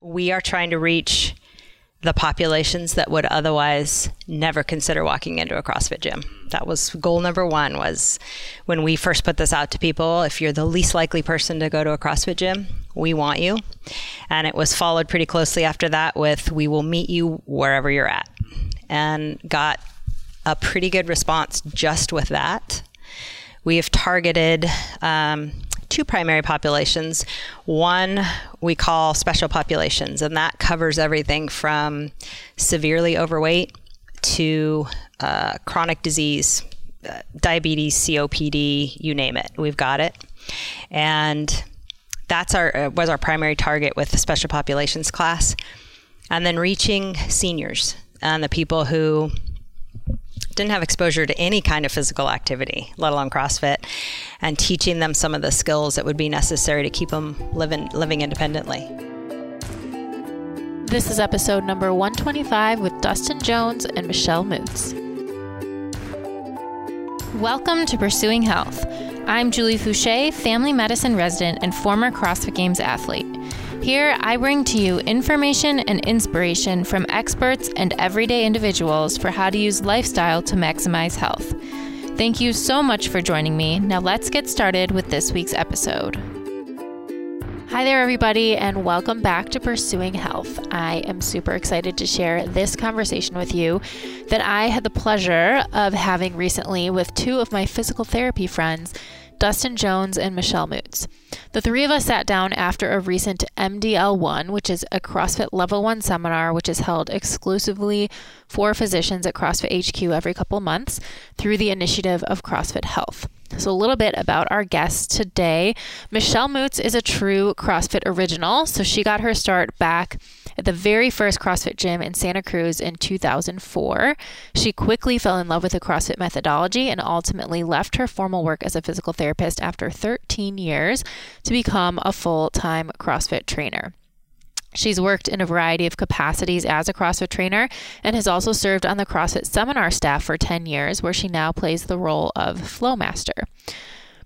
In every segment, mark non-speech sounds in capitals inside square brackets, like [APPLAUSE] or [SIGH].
We are trying to reach the populations that would otherwise never consider walking into a CrossFit gym. That was goal number 1 was when we first put this out to people, if you're the least likely person to go to a CrossFit gym, we want you. And it was followed pretty closely after that with we will meet you wherever you're at. And got a pretty good response just with that. We have targeted um, two primary populations. One we call special populations, and that covers everything from severely overweight to uh, chronic disease, uh, diabetes, COPD, you name it. We've got it. And that's our uh, was our primary target with the special populations class. And then reaching seniors and the people who didn't have exposure to any kind of physical activity, let alone CrossFit, and teaching them some of the skills that would be necessary to keep them living living independently. This is episode number 125 with Dustin Jones and Michelle Moots. Welcome to Pursuing Health. I'm Julie Fouché, family medicine resident and former CrossFit Games athlete. Here, I bring to you information and inspiration from experts and everyday individuals for how to use lifestyle to maximize health. Thank you so much for joining me. Now, let's get started with this week's episode. Hi there, everybody, and welcome back to Pursuing Health. I am super excited to share this conversation with you that I had the pleasure of having recently with two of my physical therapy friends Dustin Jones, and Michelle Moots. The three of us sat down after a recent MDL1, which is a CrossFit Level 1 seminar, which is held exclusively for physicians at CrossFit HQ every couple months through the initiative of CrossFit Health. So, a little bit about our guest today. Michelle Moots is a true CrossFit original. So, she got her start back at the very first CrossFit gym in Santa Cruz in 2004. She quickly fell in love with the CrossFit methodology and ultimately left her formal work as a physical therapist after 13 years to become a full time CrossFit trainer. She's worked in a variety of capacities as a CrossFit trainer and has also served on the CrossFit seminar staff for 10 years, where she now plays the role of Flowmaster.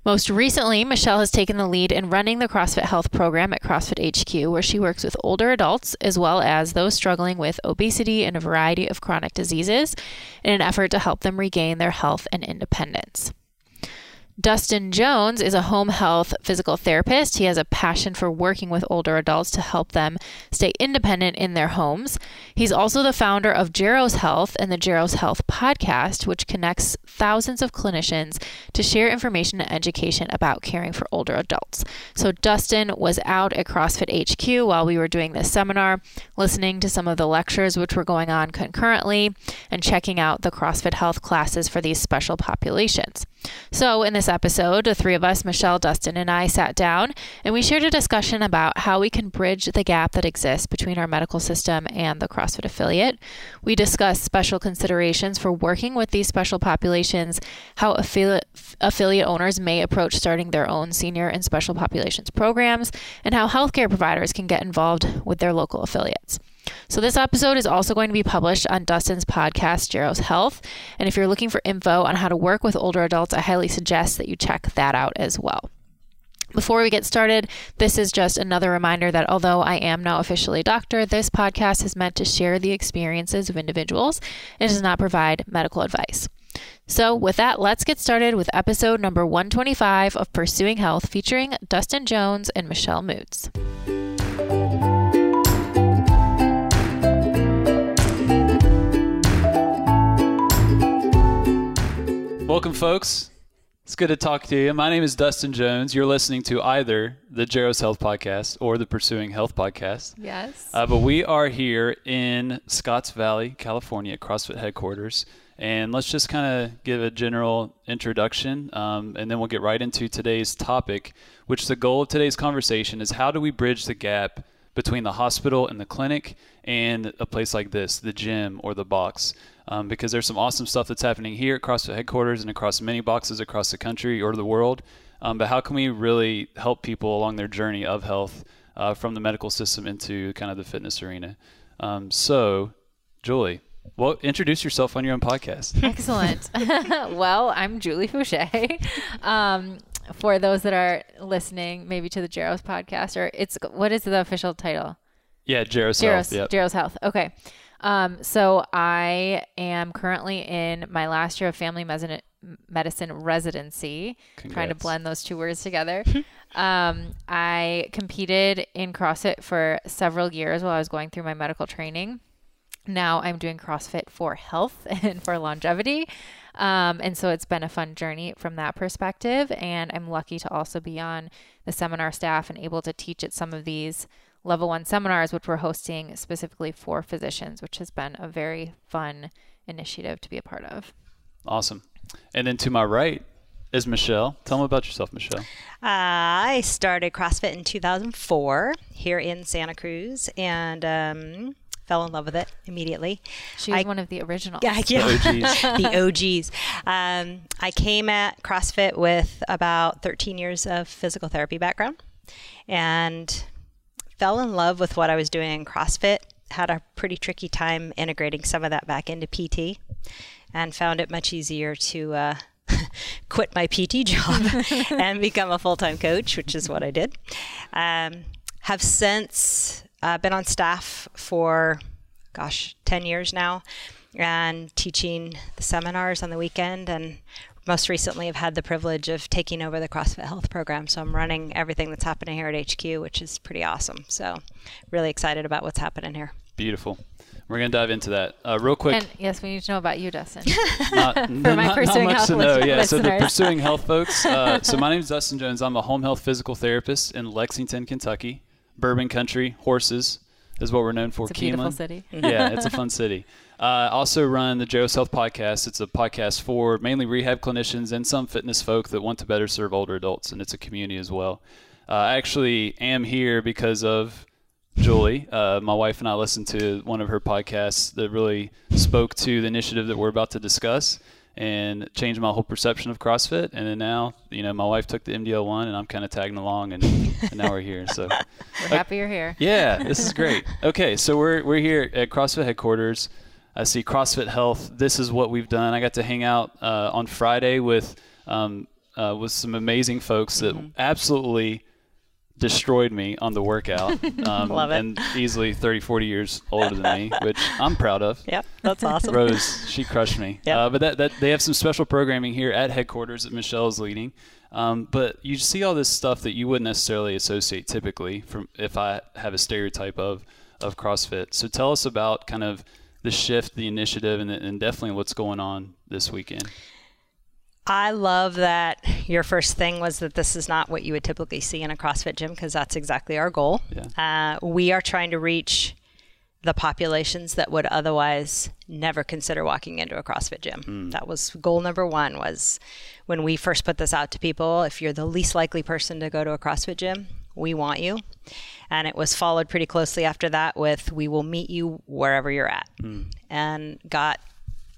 Most recently, Michelle has taken the lead in running the CrossFit Health program at CrossFit HQ, where she works with older adults as well as those struggling with obesity and a variety of chronic diseases in an effort to help them regain their health and independence. Dustin Jones is a home health physical therapist. He has a passion for working with older adults to help them stay independent in their homes. He's also the founder of Jaros Health and the Jaros Health podcast, which connects thousands of clinicians to share information and education about caring for older adults. So, Dustin was out at CrossFit HQ while we were doing this seminar, listening to some of the lectures which were going on concurrently, and checking out the CrossFit Health classes for these special populations. So, in this episode, the three of us, Michelle, Dustin, and I, sat down and we shared a discussion about how we can bridge the gap that exists between our medical system and the CrossFit affiliate. We discussed special considerations for working with these special populations, how affiliate, affiliate owners may approach starting their own senior and special populations programs, and how healthcare providers can get involved with their local affiliates. So, this episode is also going to be published on Dustin's podcast, Jaros Health. And if you're looking for info on how to work with older adults, I highly suggest that you check that out as well. Before we get started, this is just another reminder that although I am now officially a doctor, this podcast is meant to share the experiences of individuals and does not provide medical advice. So, with that, let's get started with episode number 125 of Pursuing Health featuring Dustin Jones and Michelle Moots. Welcome, folks. It's good to talk to you. My name is Dustin Jones. You're listening to either the Jaros Health Podcast or the Pursuing Health Podcast. Yes. Uh, but we are here in Scotts Valley, California, CrossFit headquarters. And let's just kind of give a general introduction, um, and then we'll get right into today's topic, which the goal of today's conversation is how do we bridge the gap between the hospital and the clinic and a place like this, the gym or the box um, because there's some awesome stuff that's happening here at CrossFit headquarters and across many boxes across the country or the world. Um, but how can we really help people along their journey of health uh, from the medical system into kind of the fitness arena? Um, so, Julie, well, introduce yourself on your own podcast. [LAUGHS] Excellent. [LAUGHS] well, I'm Julie Fouché. [LAUGHS] Um, for those that are listening, maybe to the Jaros podcast, or it's what is the official title? Yeah, Jaros Jaros, Health. Yep. Jaros Health. Okay. Um, so I am currently in my last year of family medicine, medicine residency, trying to blend those two words together. [LAUGHS] um, I competed in CrossFit for several years while I was going through my medical training. Now I'm doing CrossFit for health [LAUGHS] and for longevity. Um, and so it's been a fun journey from that perspective. And I'm lucky to also be on the seminar staff and able to teach at some of these level one seminars, which we're hosting specifically for physicians, which has been a very fun initiative to be a part of. Awesome. And then to my right is Michelle. Tell me about yourself, Michelle. Uh, I started CrossFit in 2004 here in Santa Cruz and um, fell in love with it immediately. She was I- one of the originals. Yeah, yeah. OGs. the OGs. [LAUGHS] Um, I came at CrossFit with about 13 years of physical therapy background and fell in love with what I was doing in CrossFit. Had a pretty tricky time integrating some of that back into PT and found it much easier to uh, [LAUGHS] quit my PT job [LAUGHS] and become a full time coach, which is what I did. Um, have since uh, been on staff for, gosh, 10 years now and teaching the seminars on the weekend and most recently have had the privilege of taking over the CrossFit Health program. So I'm running everything that's happening here at HQ, which is pretty awesome. So really excited about what's happening here. Beautiful. We're going to dive into that. Uh, real quick, And yes, we need to know about you, Dustin. not, [LAUGHS] my not, not Pursuing much Health to know. lis- Yeah, so the. Pursuing Health [LAUGHS] folks. Uh, so my name is Dustin Jones. I'm a home health physical therapist in Lexington, Kentucky. Bourbon country, horses is what we're known for. It's a beautiful city. yeah, it's a [LAUGHS] fun city. Uh, I also run the Jaros Health Podcast. It's a podcast for mainly rehab clinicians and some fitness folk that want to better serve older adults, and it's a community as well. Uh, I actually am here because of Julie. Uh, my wife and I listened to one of her podcasts that really spoke to the initiative that we're about to discuss and changed my whole perception of CrossFit. And then now, you know, my wife took the MDL one, and I'm kind of tagging along, and, and now we're here. So. [LAUGHS] We're happy you're here. Yeah, this is great. Okay, so we're we're here at CrossFit headquarters. I see CrossFit Health. This is what we've done. I got to hang out uh, on Friday with um, uh, with some amazing folks that absolutely destroyed me on the workout. [LAUGHS] Um, Love it. And easily 30, 40 years older than me, [LAUGHS] which I'm proud of. Yep, that's awesome. Rose, she crushed me. Yep. Uh, but that, that they have some special programming here at headquarters that Michelle is leading. Um, but you see all this stuff that you wouldn't necessarily associate typically from if I have a stereotype of of CrossFit. So tell us about kind of the shift, the initiative, and, and definitely what's going on this weekend. I love that your first thing was that this is not what you would typically see in a CrossFit gym because that's exactly our goal. Uh, we are trying to reach the populations that would otherwise never consider walking into a CrossFit gym. That was goal number one was when we first put this out to people, if you're the least likely person to go to a CrossFit gym, we want you. And it was followed pretty closely after that with we will meet you wherever you're at. And got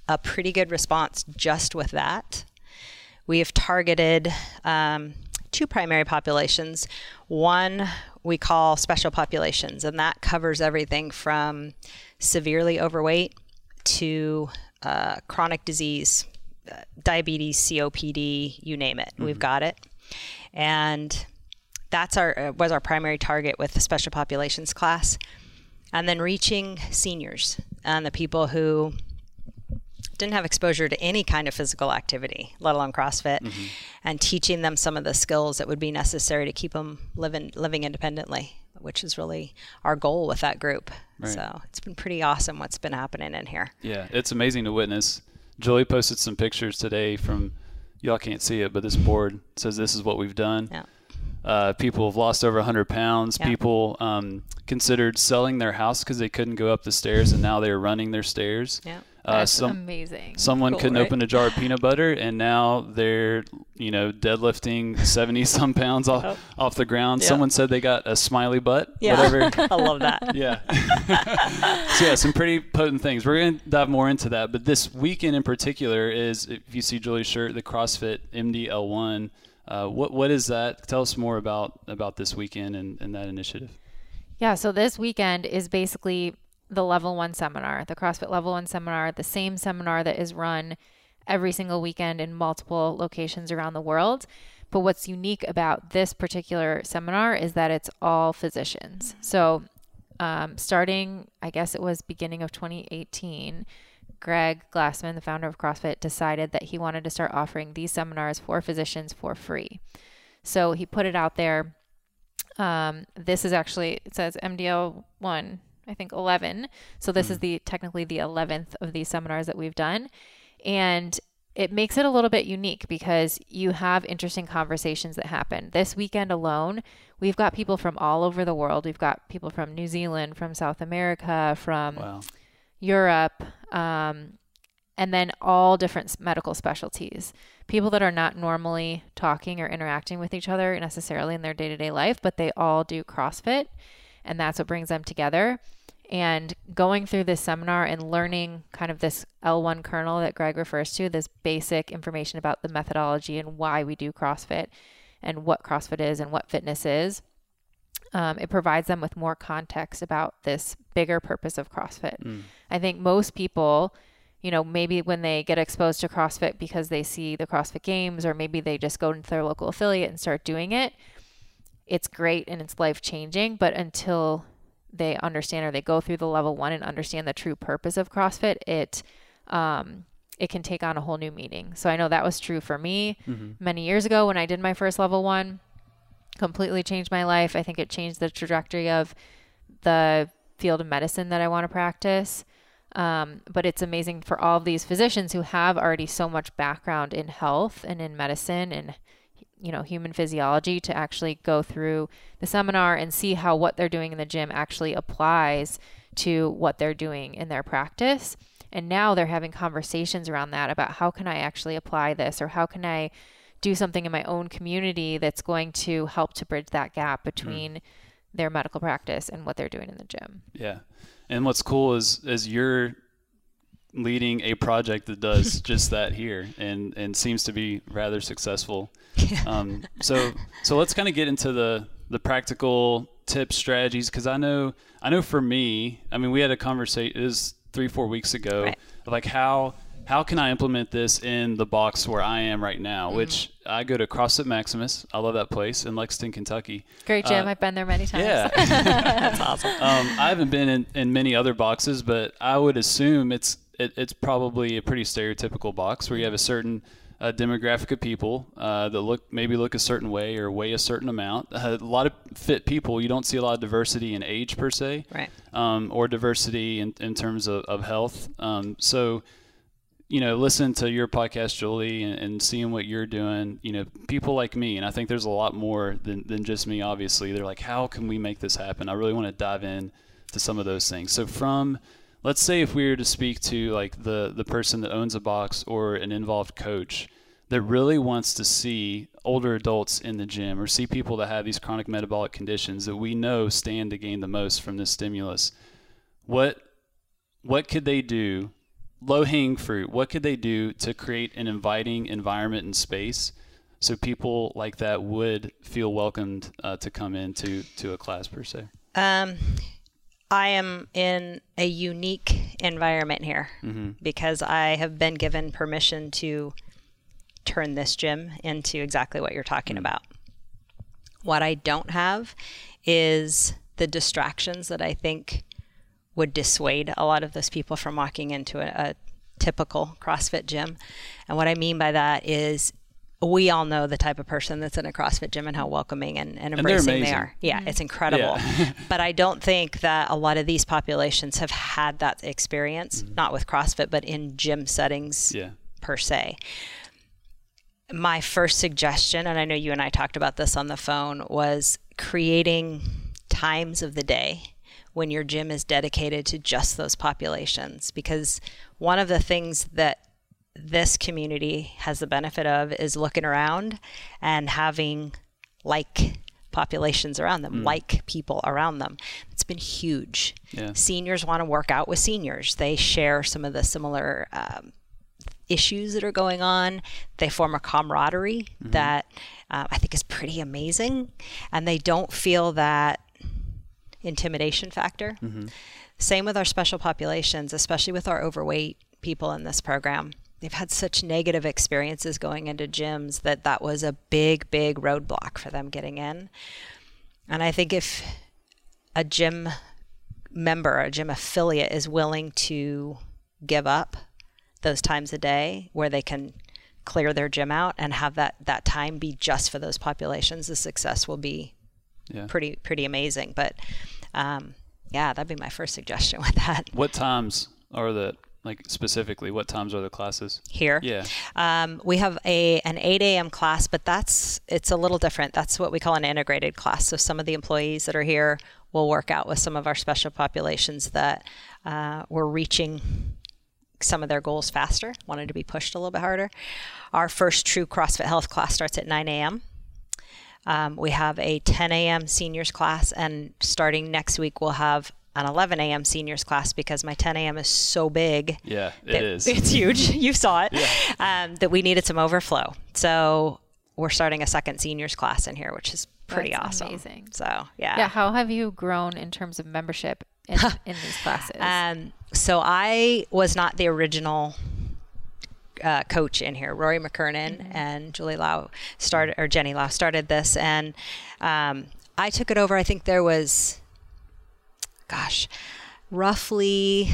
a pretty good response just with that. We have targeted um, two primary populations. One we call special populations, and that covers everything from severely overweight to uh, chronic disease, uh, diabetes, COPD, you name it. We've got it. And that's our uh, was our primary target with the special populations class. And then reaching seniors and the people who didn't have exposure to any kind of physical activity, let alone CrossFit, and teaching them some of the skills that would be necessary to keep them living living independently, which is really our goal with that group. So it's been pretty awesome what's been happening in here. Yeah, it's amazing to witness. Julie posted some pictures today from y'all can't see it, but this board says this is what we've done. Yeah. Uh, people have lost over 100 pounds. Yeah. People um, considered selling their house because they couldn't go up the stairs, and now they're running their stairs. Yeah. Uh, That's some, amazing. someone Cool, couldn't right? open a jar of peanut butter, and now they're you know deadlifting [LAUGHS] 70 some pounds off, off the ground. Oh. Yeah. Someone said they got a smiley butt. Yeah. Whatever. [LAUGHS] I love that. [LAUGHS] Yeah. so yeah, some pretty potent things. We're going to dive more into that, but this weekend in particular is if you see Julie's shirt, the CrossFit MDL1. Uh, what what is that? Tell us more about about this weekend and, and that initiative. Yeah, so this weekend is basically the level one seminar, the CrossFit level one seminar, the same seminar that is run every single weekend in multiple locations around the world. But what's unique about this particular seminar is that it's all physicians. So um, starting, I guess it was beginning of 2018, Greg Glassman, the founder of CrossFit, decided that he wanted to start offering these seminars for physicians for free. So he put it out there. Um, this is actually it says MDL one, I think eleven. So this mm. is the technically the eleventh of these seminars that we've done, and it makes it a little bit unique because you have interesting conversations that happen. This weekend alone, we've got people from all over the world. We've got people from New Zealand, from South America, from wow. Europe, um, and then all different medical specialties. People that are not normally talking or interacting with each other necessarily in their day to day life, but they all do CrossFit, and that's what brings them together. And going through this seminar and learning kind of this L1 kernel that Greg refers to, this basic information about the methodology and why we do CrossFit and what CrossFit is and what fitness is, um, it provides them with more context about this bigger purpose of CrossFit. Mm. I think most people, you know, maybe when they get exposed to CrossFit because they see the CrossFit Games or maybe they just go into their local affiliate and start doing it, it's great and it's life changing. But until they understand or they go through the level one and understand the true purpose of CrossFit, it um, it can take on a whole new meaning. So I know that was true for me mm-hmm. many years ago when I did my first level one. Completely changed my life. I think it changed the trajectory of the field of medicine that I want to practice. Um, but it's amazing for all of these physicians who have already so much background in health and in medicine and you know human physiology to actually go through the seminar and see how what they're doing in the gym actually applies to what they're doing in their practice and now they're having conversations around that about how can i actually apply this or how can i do something in my own community that's going to help to bridge that gap between mm. their medical practice and what they're doing in the gym yeah and what's cool is is you're leading a project that does [LAUGHS] just that here and and seems to be rather successful. Um, so so let's kind of get into the the practical tips strategies because I know I know for me I mean we had a conversation it was three four weeks ago right. like how how can I implement this in the box where I am right now? Mm-hmm. Which I go to CrossFit Maximus. I love that place in Lexington, Kentucky. Great gym. Uh, I've been there many times. Yeah, [LAUGHS] that's awesome. Um, I haven't been in, in many other boxes, but I would assume it's it, it's probably a pretty stereotypical box where you have a certain uh, demographic of people uh, that look maybe look a certain way or weigh a certain amount. Uh, a lot of fit people. You don't see a lot of diversity in age per se, right? Um, or diversity in, in terms of, of health. Um, so, you know, listen to your podcast, Julie, and, and, seeing what you're doing. You know, people like me, and I think there's a lot more than, than just me. Obviously, they're like, how can we make this happen? I really want to dive in to some of those things. So from let's say if we were to speak to like the the person that owns a box or an involved coach that really wants to see older adults in the gym or see people that have these chronic metabolic conditions that we know stand to gain the most from this stimulus what what could they do low hanging fruit what could they do to create an inviting environment and space so people like that would feel welcomed uh, to come into to a class per se um, I am in a unique environment here mm-hmm. because I have been given permission to turn this gym into exactly what you're talking mm-hmm. about. What I don't have is the distractions that I think would dissuade a lot of those people from walking into a, a typical CrossFit gym. And what I mean by that is we all know the type of person that's in a CrossFit gym and how welcoming and, and embracing and they are. Yeah, mm-hmm. it's incredible. Yeah. [LAUGHS] but I don't think that a lot of these populations have had that experience, mm-hmm. not with CrossFit, but in gym settings yeah. per se. My first suggestion, and I know you and I talked about this on the phone, was creating times of the day when your gym is dedicated to just those populations. Because one of the things that this community has the benefit of is looking around and having like populations around them, mm. like people around them. It's been huge. Yeah. Seniors want to work out with seniors. They share some of the similar um, issues that are going on. They form a camaraderie mm-hmm. that uh, I think is pretty amazing, and they don't feel that intimidation factor. Mm-hmm. Same with our special populations, especially with our overweight people in this program they've had such negative experiences going into gyms that that was a big, big roadblock for them getting in. And I think if a gym member, a gym affiliate, is willing to give up those times a day where they can clear their gym out and have that that time be just for those populations, the success will be Yeah. pretty pretty amazing. But um, yeah, that'd be my first suggestion [LAUGHS] with that What times are the like specifically? What times are the classes? here. Yeah. Um, we have a an 8 a.m. class, but that's it's a little different. That's what we call an integrated class. So some of the employees that are here will work out with some of our special populations that uh, we're reaching some of their goals faster, wanted to be pushed a little bit harder. Our first true CrossFit Health class starts at 9 a.m. Um, we have a 10 a.m. seniors class, and starting next week, we'll have an 11 a.m. seniors class because my 10 a.m. is so big Yeah, it that- is. It's huge. [LAUGHS] you saw it. Um, that we needed some overflow. So we're starting a second seniors class in here, which is pretty That's awesome. amazing. So yeah. Yeah. How have you grown in terms of membership in, [LAUGHS] in these classes? Um, so I was not the original uh, coach in here. Rory McKernan and Julie Lau started, or Jenny Lau started this, and um, I took it over. I think there was, gosh, roughly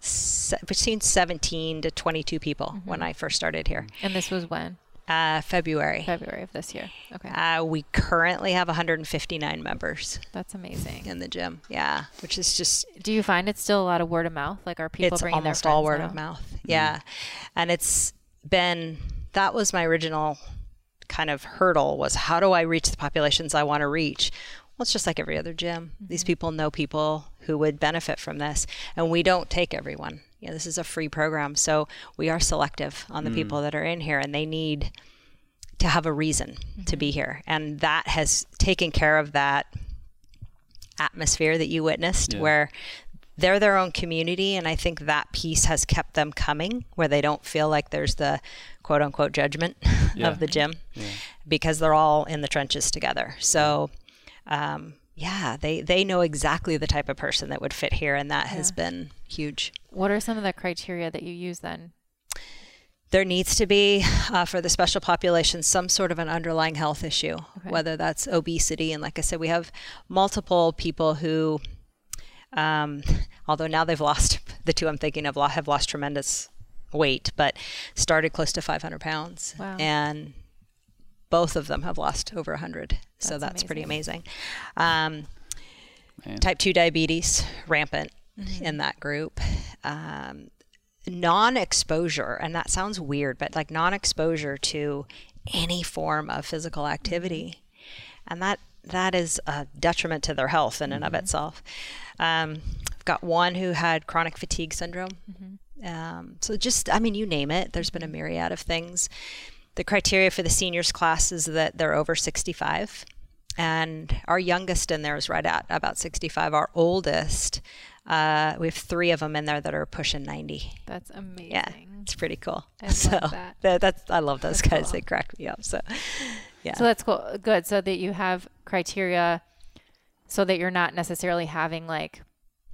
se- between 17 to 22 people when I first started here. and this was when? Uh, February. February of this year. Okay. Uh, we currently have 159 members That's amazing. in the gym. Yeah, which is just Do you find it's still a lot of word of mouth? Like, are people it's bringing their friends? It's almost all word now? of mouth. Yeah, and it's been that was my original kind of hurdle was how do I reach the populations I want to reach. Well, it's just like every other gym. These people know people who would benefit from this, and we don't take everyone. You know, this is a free program, so we are selective on the people that are in here, and they need to have a reason to be here, and that has taken care of that atmosphere that you witnessed, Yeah. where they're their own community, and I think that piece has kept them coming, where they don't feel like there's the quote unquote judgment [LAUGHS] Yeah. of the gym, Yeah. because they're all in the trenches together. So, um, yeah, they they know exactly the type of person that would fit here, and that has been huge. What are some of the criteria that you use then? there needs to be uh, for the special population some sort of an underlying health issue whether that's obesity. And like i said we have multiple people who um, although now they've lost [LAUGHS] the two i'm thinking of have lost tremendous weight but started close to 500 pounds. Wow. and both of them have lost over 100 so That's that's pretty amazing. um, type 2 diabetes rampant Mm-hmm. in that group. Um, non-exposure and that sounds weird but like non-exposure to any form of physical activity and that that is a detriment to their health in and of itself. Um, i've got one who had chronic fatigue syndrome. Um, so just i mean you name it there's been a myriad of things. The criteria for the seniors class is that they're over 65 and our youngest in there is right at about 65 our oldest uh, we have three of them in there that are pushing 90 That's amazing. yeah it's pretty cool I love so that. that's i love those That's guys cool. they crack me up so yeah So that's cool. Good. So that you have criteria so that you're not necessarily having like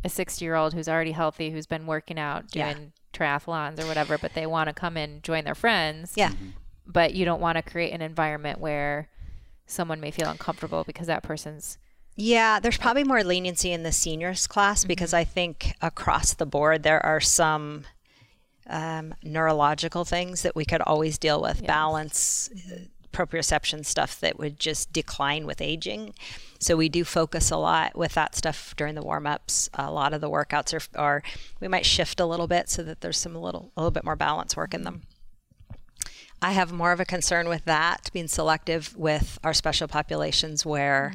a 60 year old who's already healthy, who's been working out, Yeah. doing triathlons or whatever, but they want to come and join their friends. yeah But you don't want to create an environment where someone may feel uncomfortable because that person's Yeah, there's probably more leniency in the seniors class because I think across the board there are some um, neurological things that we could always deal with balance, uh, proprioception stuff that would just decline with aging. So we do focus a lot with that stuff during the warm ups. A lot of the workouts are, are we might shift a little bit so that there's some little a little bit more balance work in them. I have more of a concern with that being selective with our special populations where,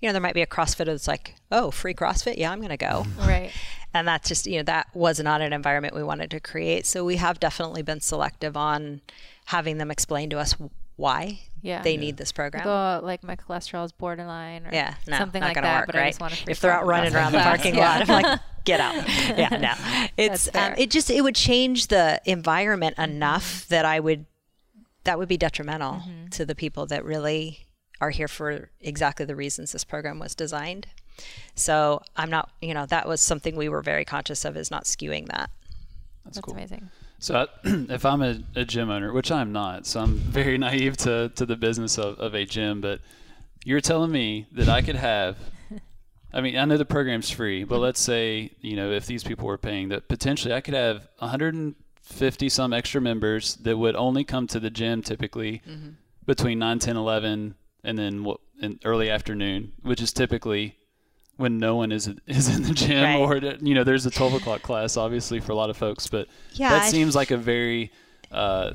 you know, there might be a CrossFitter that's like, oh, free CrossFit? Yeah, I'm going to go. right. [LAUGHS] And that's just, you know, that was not an environment we wanted to create. So we have definitely been selective on having them explain to us why Yeah. they need this program. Go like my cholesterol is borderline or Yeah, no, something not like gonna that. work, but right? I just want to if they're out running around the [LAUGHS] parking lot, I'm like, [LAUGHS] get out. Yeah, no, it's um, it just it would change the environment enough that I would that would be detrimental Mm-hmm. to the people that really are here for exactly the reasons this program was designed. So I'm not, you know, that was something we were very conscious of is not skewing that. That's, That's cool. amazing. So I, [CLEARS THROAT] if I'm a, a gym owner, which I'm not, so I'm [LAUGHS] very naive to, to the business of, of a gym, but you're telling me that I could have [LAUGHS] I mean, I know the program's free, but let's say, you know, if these people were paying, that potentially I could have 150 some extra members that would only come to the gym typically Mm-hmm. between 9, 10, 11, and then what, in early afternoon, which is typically when no one is [LAUGHS] is in the gym Right. or you know there's a 12 o'clock class obviously for a lot of folks but Yeah, that I- seems like a very uh,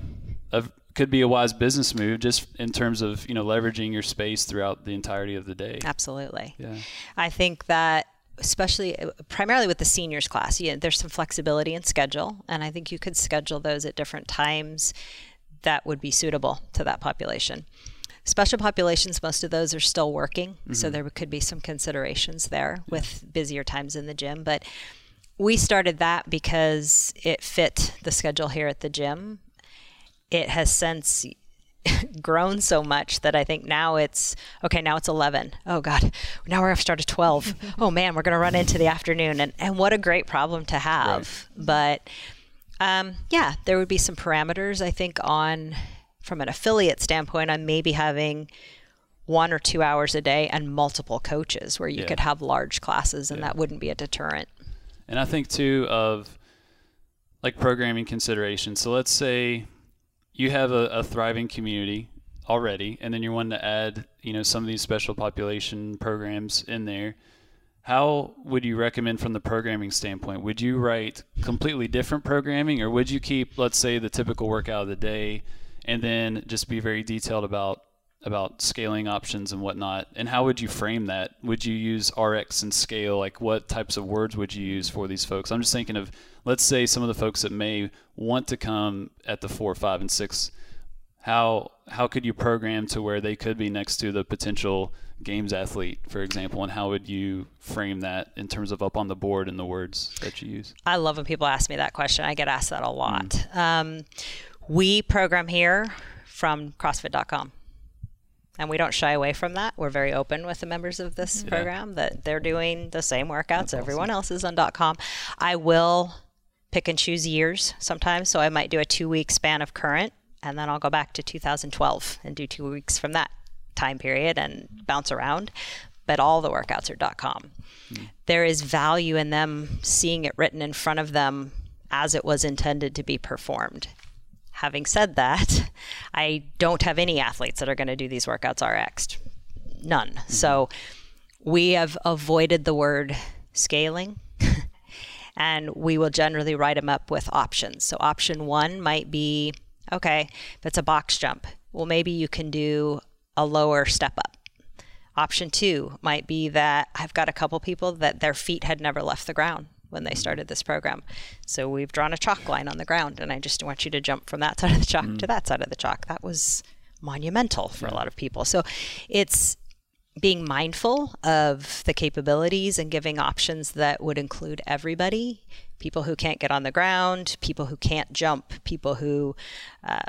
a, could be a wise business move just in terms of you know leveraging your space throughout the entirety of the day Absolutely. yeah I think that especially primarily with the seniors class, yeah, there's some flexibility in schedule, and I think you could schedule those at different times that would be suitable to that population. Special populations, most of those are still working, so there could be some considerations there with busier times in the gym. But we started that because it fit the schedule here at the gym. It has since [LAUGHS] grown so much that I think now it's okay. Now it's eleven. Oh God, now we're gonna start at twelve. [LAUGHS] oh man, we're gonna run into the afternoon, and and what a great problem to have. But um, yeah, there would be some parameters I think on from an affiliate standpoint on maybe having one or two hours a day and multiple coaches where you Yeah. could have large classes and that wouldn't be a deterrent. And I think too of like programming considerations. So let's say you have a, a thriving community already, and then you're wanting to add, you know, some of these special population programs in there. How would you recommend from the programming standpoint? Would you write completely different programming, or would you keep, let's say, the typical workout of the day, and then just be very detailed about about scaling options and whatnot? And how would you frame that? Would you use RX and scale? Like, what types of words would you use for these folks? I'm just thinking of, let's say, some of the folks that may want to come at the four, five, and six. How how could you program to where they could be next to the potential games athlete, for example, and how would you frame that in terms of up on the board and the words that you use? I love when people ask me that question. I get asked that a lot. Um, we program here from CrossFit.com. And we don't shy away from that. We're very open with the members of this program that they're doing the same workouts everyone else is on .com. I will pick and choose years sometimes. So I might do a two week span of current and then I'll go back to 2012 and do two weeks from that time period and bounce around. But all the workouts are .com. Hmm. There is value in them seeing it written in front of them as it was intended to be performed. Having said that, [LAUGHS] I don't have any athletes that are going to do these workouts RX. None. Mm-hmm. So we have avoided the word scaling [LAUGHS] and we will generally write them up with options. So option one might be okay, if it's a box jump, well, maybe you can do a lower step up. Option two might be that I've got a couple people that their feet had never left the ground when they started this program. So we've drawn a chalk line on the ground, and I just want you to jump from that [LAUGHS] side of the chalk to that side of the chalk. That was monumental for a lot of people. So it's being mindful of the capabilities and giving options that would include everybody people who can't get on the ground, people who can't jump, people who uh,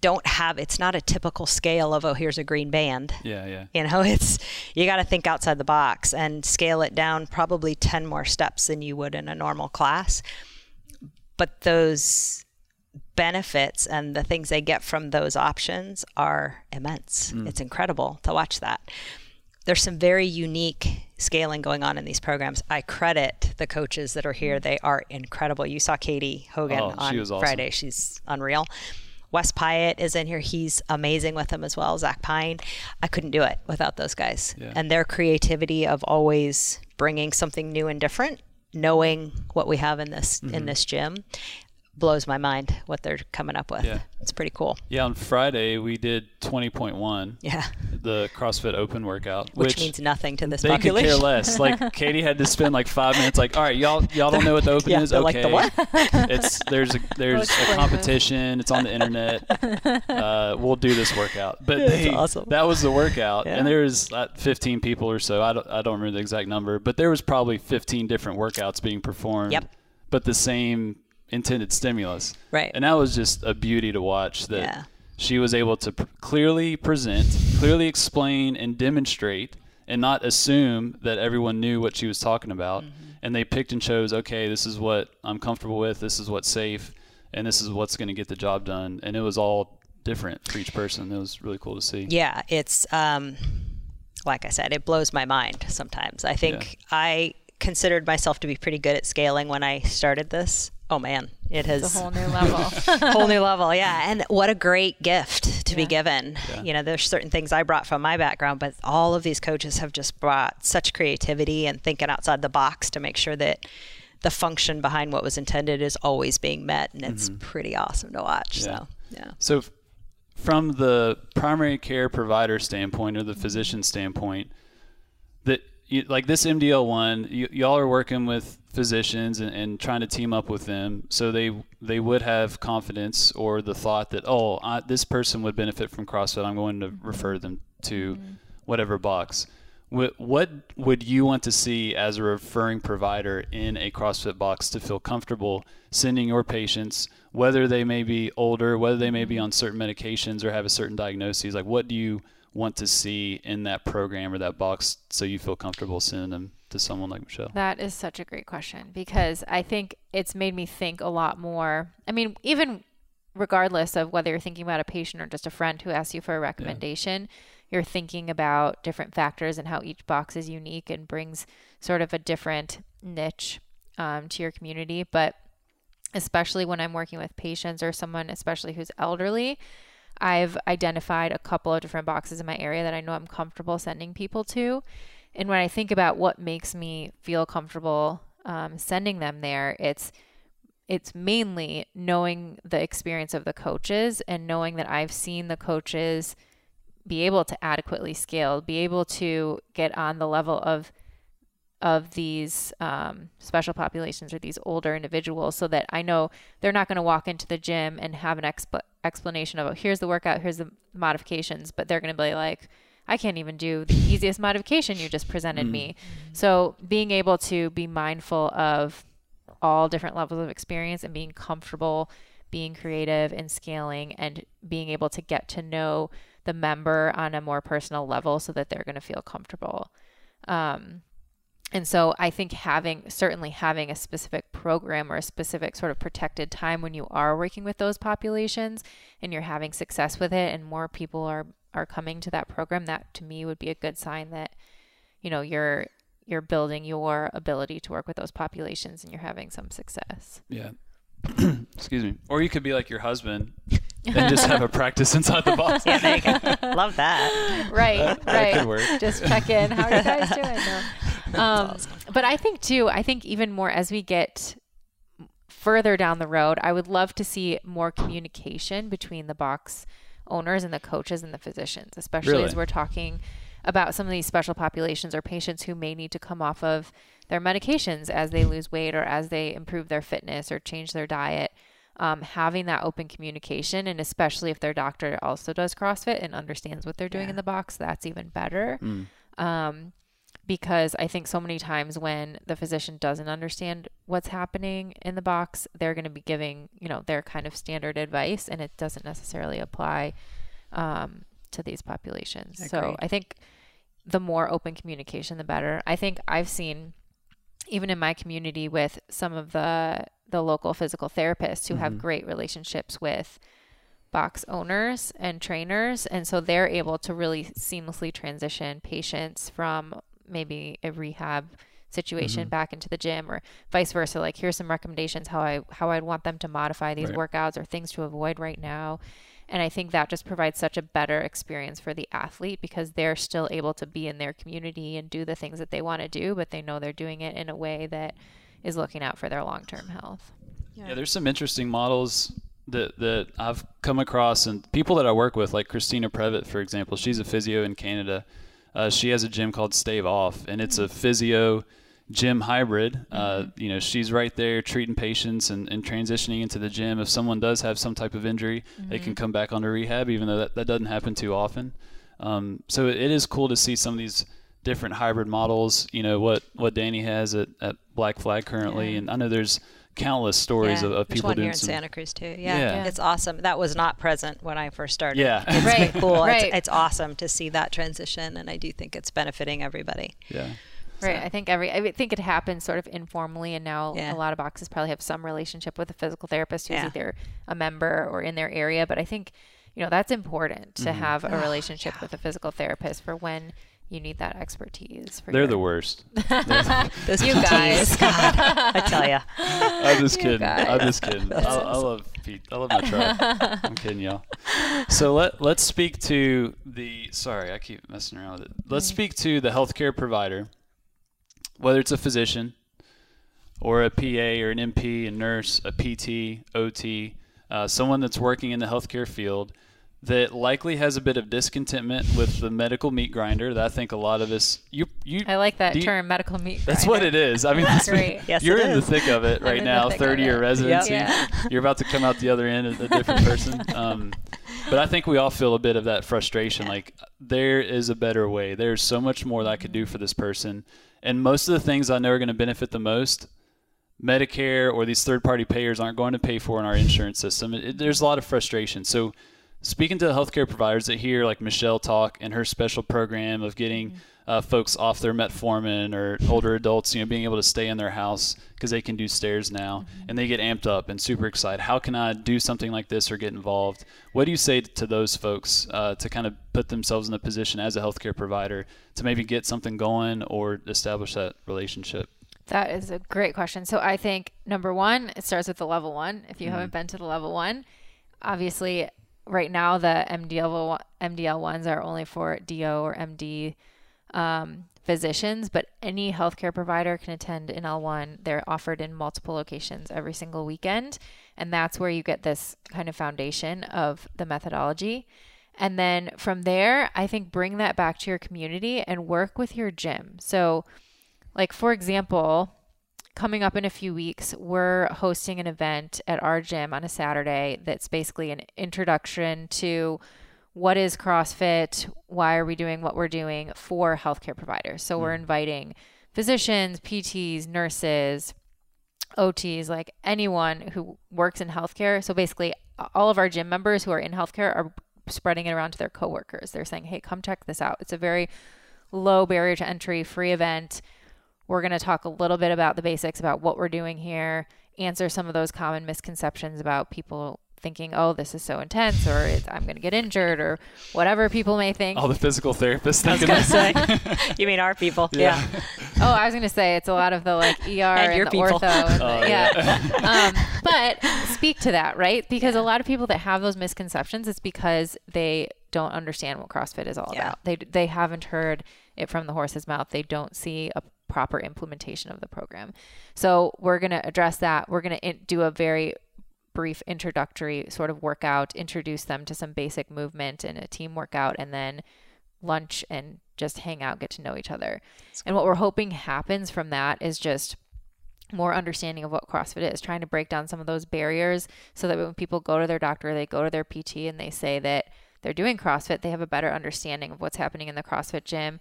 don't have it's not a typical scale of oh here's a green band Yeah, yeah. you know [LAUGHS] it's you got to think outside the box and scale it down probably 10 more steps than you would in a normal class but those benefits and the things they get from those options are immense mm. it's incredible to watch that there's some very unique scaling going on in these programs. I credit the coaches that are here. Mm. They are incredible. You saw Katie Hogan Oh, on awesome. Friday. She's unreal. Wes Pyatt is in here. He's amazing with them as well. Zach Pine. I couldn't do it without those guys. Yeah. And their creativity of always bringing something new and different, knowing what we have in this Mm-hmm. in this gym, blows my mind what they're coming up with. Yeah. It's pretty cool. Yeah, on Friday we did 20.1, Yeah. the CrossFit Open workout, Which, means nothing to this population. they could care less. Like [LAUGHS] Katie had to spend like five minutes. Like, all right, y'all, y'all don't know what the open Yeah, is. Okay, like, "The what?" it's there's a there's a competition. It's on the internet. Uh, we'll do this workout. But That's they, awesome. that was the workout, Yeah. and there was uh, 15 people or so. I don't I don't remember the exact number, but there was probably 15 different workouts being performed. Yep. But the same intended stimulus. Right. And that was just a beauty to watch. That Yeah. she was able to pr- clearly present, clearly explain, and demonstrate, and not assume that everyone knew what she was talking about. Mm-hmm. And they picked and chose, okay, this is what I'm comfortable with, this is what's safe, and this is what's going to get the job done. And it was all different for each person. It was really cool to see. Yeah, it's um, like I said, it blows my mind sometimes. I think yeah. I considered myself to be pretty good at scaling when I started this. Oh man, it has it's a whole new level. [LAUGHS] whole new level, yeah. [LAUGHS] And what a great gift to yeah. be given. Yeah. You know, there's certain things I brought from my background, but all of these coaches have just brought such creativity and thinking outside the box to make sure that the function behind what was intended is always being met, and it's mm-hmm. pretty awesome to watch. Yeah. So, yeah. So, from the primary care provider standpoint or the physician standpoint, that you, like this MDL one, y'all are working with physicians and, and, trying to team up with them, so they they would have confidence or the thought that oh, I, this person would benefit from CrossFit. I'm going to refer them to mm-hmm. whatever box. What, what would you want to see as a referring provider in a CrossFit box to feel comfortable sending your patients, whether they may be older, whether they may be on certain medications or have a certain diagnosis? Like, what do you want to see in that program or that box so you feel comfortable sending them to someone like Michelle? That is such a great question because I think it's made me think a lot more. I mean, even regardless of whether you're thinking about a patient or just a friend who asks you for a recommendation, yeah. you're thinking about different factors and how each box is unique and brings sort of a different niche um, to your community. But especially when I'm working with patients or someone, especially who's elderly, I've identified a couple of different boxes in my area that I know I'm comfortable sending people to. And when I think about what makes me feel comfortable um, sending them there, it's it's mainly knowing the experience of the coaches and knowing that I've seen the coaches be able to adequately scale, be able to get on the level of of these um, special populations or these older individuals so that I know they're not going to walk into the gym and have an exp- explanation of, oh, here's the workout, here's the modifications, but they're going to be like, I can't even do the easiest modification you just presented mm. me. So being able to be mindful of all different levels of experience and being comfortable being creative and scaling and being able to get to know the member on a more personal level so that they're going to feel comfortable. Um, and so I think having certainly having a specific program or a specific sort of protected time when you are working with those populations and you're having success with it and more people are are coming to that program that to me would be a good sign that you know you're you're building your ability to work with those populations and you're having some success. Yeah. [CLEARS THROAT] Excuse me. Or you could be like your husband [LAUGHS] and just have a practice inside the box. Yeah, there you go. Love that. Right, that, right. That could work. Just check in. How are you guys [LAUGHS] doing? No. Um, awesome. But I think too. I think even more as we get further down the road, I would love to see more communication between the box owners and the coaches and the physicians, especially really? as we're talking about some of these special populations or patients who may need to come off of their medications as they lose weight or as they improve their fitness or change their diet um, having that open communication, and especially if their doctor also does CrossFit and understands what they're doing yeah. in the box, that's even better. Mm. Um, because I think so many times when the physician doesn't understand what's happening in the box, they're going to be giving, you know, their kind of standard advice, and it doesn't necessarily apply um, to these populations. Agreed. So I think the more open communication, the better. I think I've seen, even in my community, with some of the the local physical therapists who mm-hmm. have great relationships with box owners and trainers and so they're able to really seamlessly transition patients from maybe a rehab situation mm-hmm. back into the gym or vice versa like here's some recommendations how I how I'd want them to modify these right. workouts or things to avoid right now and I think that just provides such a better experience for the athlete because they're still able to be in their community and do the things that they want to do but they know they're doing it in a way that is looking out for their long term health. Yeah. yeah, there's some interesting models that that I've come across and people that I work with, like Christina Prevett, for example. She's a physio in Canada. Uh, she has a gym called Stave Off, and it's a mm. physio gym hybrid. Uh, mm-hmm. you know, she's right there treating patients and, and, transitioning into the gym. If someone does have some type of injury, mm-hmm. they can come back onto rehab, even though that, that doesn't happen too often. Um, so it is cool to see some of these different hybrid models. You know what what Danny has at, at Black Flag currently, yeah. and I know there's countless stories yeah. of, of people one doing here in some, Santa Cruz too. Yeah. yeah. it's awesome. That was not present when I first started. Yeah, it's right. cool. right. It's, it's, awesome to see that transition, and I do think it's benefiting everybody. Yeah. Right. So. I think every I think it happens sort of informally, and now yeah. a lot of boxes probably have some relationship with a physical therapist who's either a member or in their area. But I think you know that's important to mm-hmm. have a relationship yeah. with a physical therapist for when you need that expertise. For They're your- the worst. [LAUGHS] [LAUGHS] Those You guys. [LAUGHS] God, I tell ya. I'm just kidding. I'm just kidding. I, I love Pete. I love my tribe. I'm kidding, y'all. So let let's speak to the. Sorry, I keep messing around with it. Let's speak to the healthcare provider, whether it's a physician, or a PA or an NP, a nurse, a PT, OT, uh, someone that's working in the healthcare field that likely has a bit of discontentment with the medical meat grinder. That I think a lot of us. You you. I like that do you- term, medical meat. Grinder. [LAUGHS] That's what it is. I mean, that's Great. Yes, you're it in the thick of it I'm right now. thick of 30 year it. residency. Yeah. [LAUGHS] You're about to come out the other end as a different person. [LAUGHS] Um, but I think we all feel a bit of that frustration. Like there is a better way. There's so much more that I could do for this person, and most of the things I know are going to benefit the most. Medicare or these third party payers aren't going to pay for in our insurance system. It, it- there's a lot of frustration. So, speaking to the healthcare providers that hear like Michelle talk and her special program of getting uh, folks off their metformin or older adults, you know, being able to stay in their house because they can do stairs now and they get amped up and super excited. How can I do something like this or get involved? What do you say to those folks uh, to kind of put themselves in a position as a healthcare provider to maybe get something going or establish that relationship? That is a great question. So I think number one, it starts with the level one. If you haven't been to the level one, obviously right now the MDL MDL ones are only for DO or MD um, physicians, but any healthcare provider can attend an L1. They're offered in multiple locations every single weekend, and that's where you get this kind of foundation of the methodology. And then from there, I think bring that back to your community and work with your gym. So like for example coming up in a few weeks we're hosting an event at our gym on a saturday that's basically an introduction to what is crossfit why are we doing what we're doing for healthcare providers. So we're hmm. inviting physicians pts nurses ots like anyone who works in healthcare. So basically all of our gym members who are in healthcare are spreading it around to their coworkers. They're saying hey come check this out. It's a very low barrier to entry free event we're going to talk a little bit about the basics about what we're doing here, answer some of those common misconceptions about people thinking, oh, this is so intense, or it's, I'm going to get injured, or whatever people may think. All the physical therapists I was thinking gonna that. say, [LAUGHS] you mean our people? Yeah. [LAUGHS] oh, I was going to say it's a lot of the like ER and, your the people. ortho. And Oh, the, yeah. [LAUGHS] um, but speak to that, right? Because a lot of people that have those misconceptions, it's because they don't understand what CrossFit is all Yeah. about. They they haven't heard it from the horse's mouth. They don't see a proper implementation of the program. So we're going to address that. We're going to do a very brief introductory sort of workout, introduce them to some basic movement and a team workout, and then lunch and just hang out, get to know each other. And what we're hoping happens from that is just more understanding of what CrossFit is, trying to break down some of those barriers so that when people go to their doctor, they go to their PT and they say that they're doing CrossFit, they have a better understanding of what's happening in the CrossFit gym.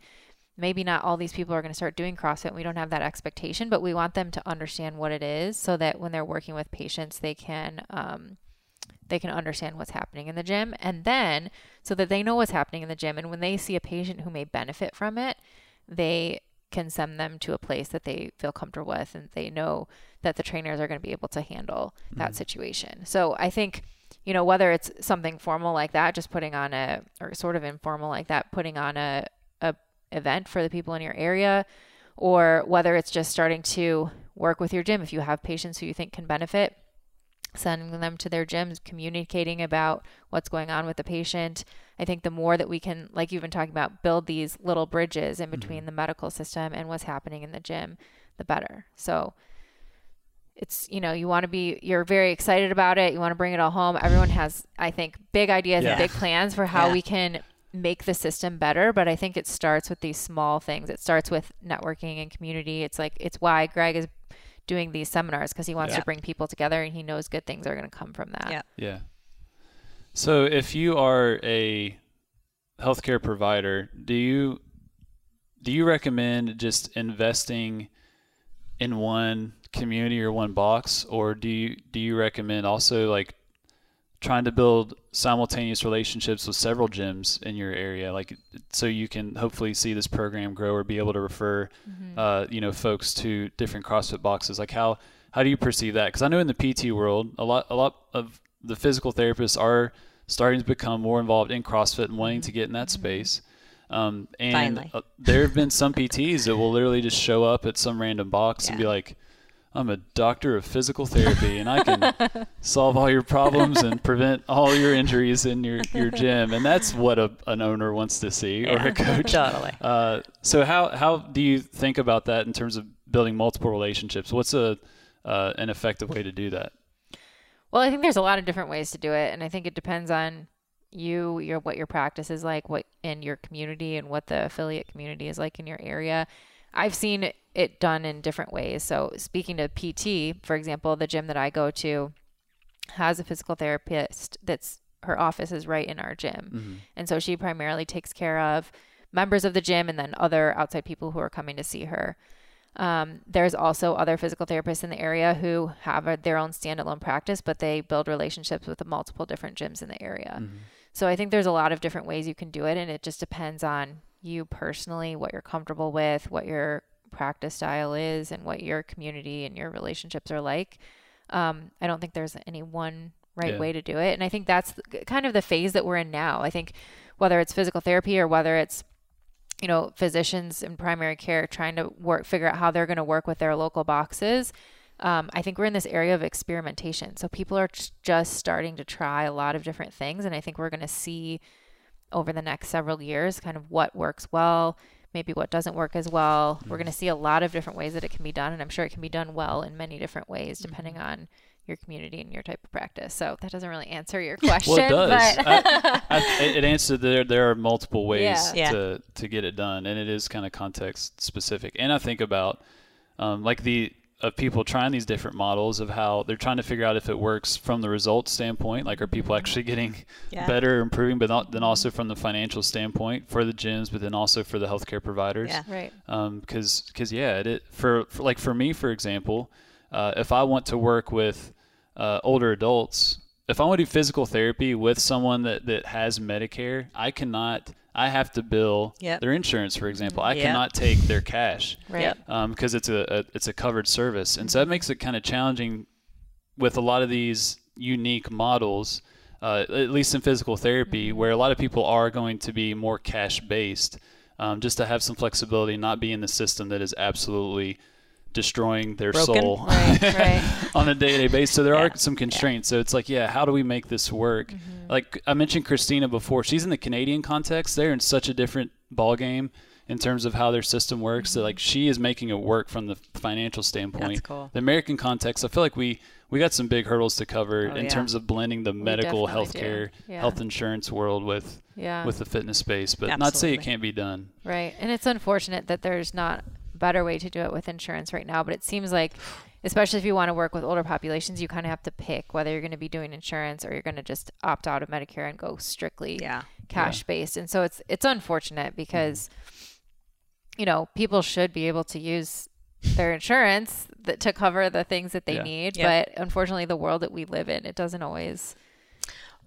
Maybe not all these people are going to start doing CrossFit. We don't have that expectation, but we want them to understand what it is so that when they're working with patients, they can um, they can understand what's happening in the gym, and then so that they know what's happening in the gym, and when they see a patient who may benefit from it, they can send them to a place that they feel comfortable with and they know that the trainers are going to be able to handle that situation. So I think, you know, whether it's something formal like that, just putting on a, or sort of informal like that, putting on a, a event for the people in your area, or whether it's just starting to work with your gym. If you have patients who you think can benefit, sending them to their gyms, communicating about what's going on with the patient. I think the more that we can, like you've been talking about, build these little bridges in mm-hmm. between the medical system and what's happening in the gym, the better. So it's, you know, you want to be, you're very excited about it. You want to bring it all home. Everyone has, I think, big ideas Yeah. and big plans for how Yeah. we can make the system better. But I think it starts with these small things. It starts with networking and community. It's like, it's why Greg is doing these seminars because he wants Yeah. to bring people together and he knows good things are going to come from that. Yeah. Yeah. So if you are a healthcare provider, do you do you recommend just investing in one community or one box or do you do you recommend also like trying to build simultaneous relationships with several gyms in your area like so you can hopefully see this program grow or be able to refer uh, you know folks to different CrossFit boxes. Like how how do you perceive that? Because I know in the PT world a lot a lot of the physical therapists are starting to become more involved in CrossFit and wanting to get in that space. Um, and uh, there have been some PTs that will literally just show up at some random box and be like, I'm a doctor of physical therapy and I can [LAUGHS] solve all your problems and prevent all your injuries in your, your gym. And that's what a, an owner wants to see or a coach. totally. Uh, so how, how do you think about that in terms of building multiple relationships? What's a, uh, an effective way to do that? Well, I think there's a lot of different ways to do it, and I think it depends on you, your what your practice is like, what in your community, and what the affiliate community is like in your area. I've seen it done in different ways. So, speaking to PT, for example, the gym that I go to has a physical therapist that's her office is right in our gym, and so she primarily takes care of members of the gym and then other outside people who are coming to see her. Um, there's also other physical therapists in the area who have a, their own standalone practice, but they build relationships with multiple different gyms in the area. So I think there's a lot of different ways you can do it, and it just depends on you personally, what you're comfortable with, what your practice style is, and what your community and your relationships are like. Um, I don't think there's any one right Yeah. way to do it, and I think that's kind of the phase that we're in now. I think whether it's physical therapy or whether it's you know, physicians in primary care trying to work, figure out how they're going to work with their local boxes. Um, I think we're in this area of experimentation. So people are just starting to try a lot of different things. And I think we're going to see over the next several years kind of what works well, maybe what doesn't work as well. We're going to see a lot of different ways that it can be done. And I'm sure it can be done well in many different ways, depending on your community and your type of practice. So that doesn't really answer your question. Well, it does. But I, I, [LAUGHS] it answered there. There are multiple ways Yeah. Yeah. to to get it done, and it is kind of context specific. And I think about um, like the of people trying these different models of how they're trying to figure out if it works from the results standpoint. Like, are people actually getting [LAUGHS] Yeah. better, improving, but not, then also from the financial standpoint for the gyms, but then also for the healthcare providers Yeah. right. because because yeah, it, it for, for like for me for example, uh, if I want to work with uh, older adults, if I want to do physical therapy with someone that that has Medicare, I cannot. I have to bill Yep. their insurance, for example. I Yep. cannot take their cash Right. Yep. because it's a, a it's a covered service, and so that makes it kind of challenging with a lot of these unique models, uh, at least in physical therapy, where a lot of people are going to be more cash based, um, just to have some flexibility, not be in the system that is absolutely destroying their Broken. soul Right. Right. [LAUGHS] on a day-to-day basis. So there Yeah. are some constraints. So it's like, yeah, how do we make this work? Mm-hmm. Like I mentioned Christina before, she's in the Canadian context. They're in such a different ball game in terms of how their system works. That like mm-hmm. she is making it work from the financial standpoint. Cool. The American context, I feel like we we got some big hurdles to cover Oh, in yeah. terms of blending the medical, healthcare, Yeah. health insurance world with Yeah. with the fitness space. But not to say it can't be done. Right. And it's unfortunate that there's not better way to do it with insurance right now, but it seems like especially if you want to work with older populations, you kind of have to pick whether you're going to be doing insurance or you're going to just opt out of Medicare and go strictly Yeah. cash based. And so it's it's unfortunate because you know, people should be able to use their insurance that, to cover the things that they Yeah. need, Yeah. but unfortunately the world that we live in, it doesn't always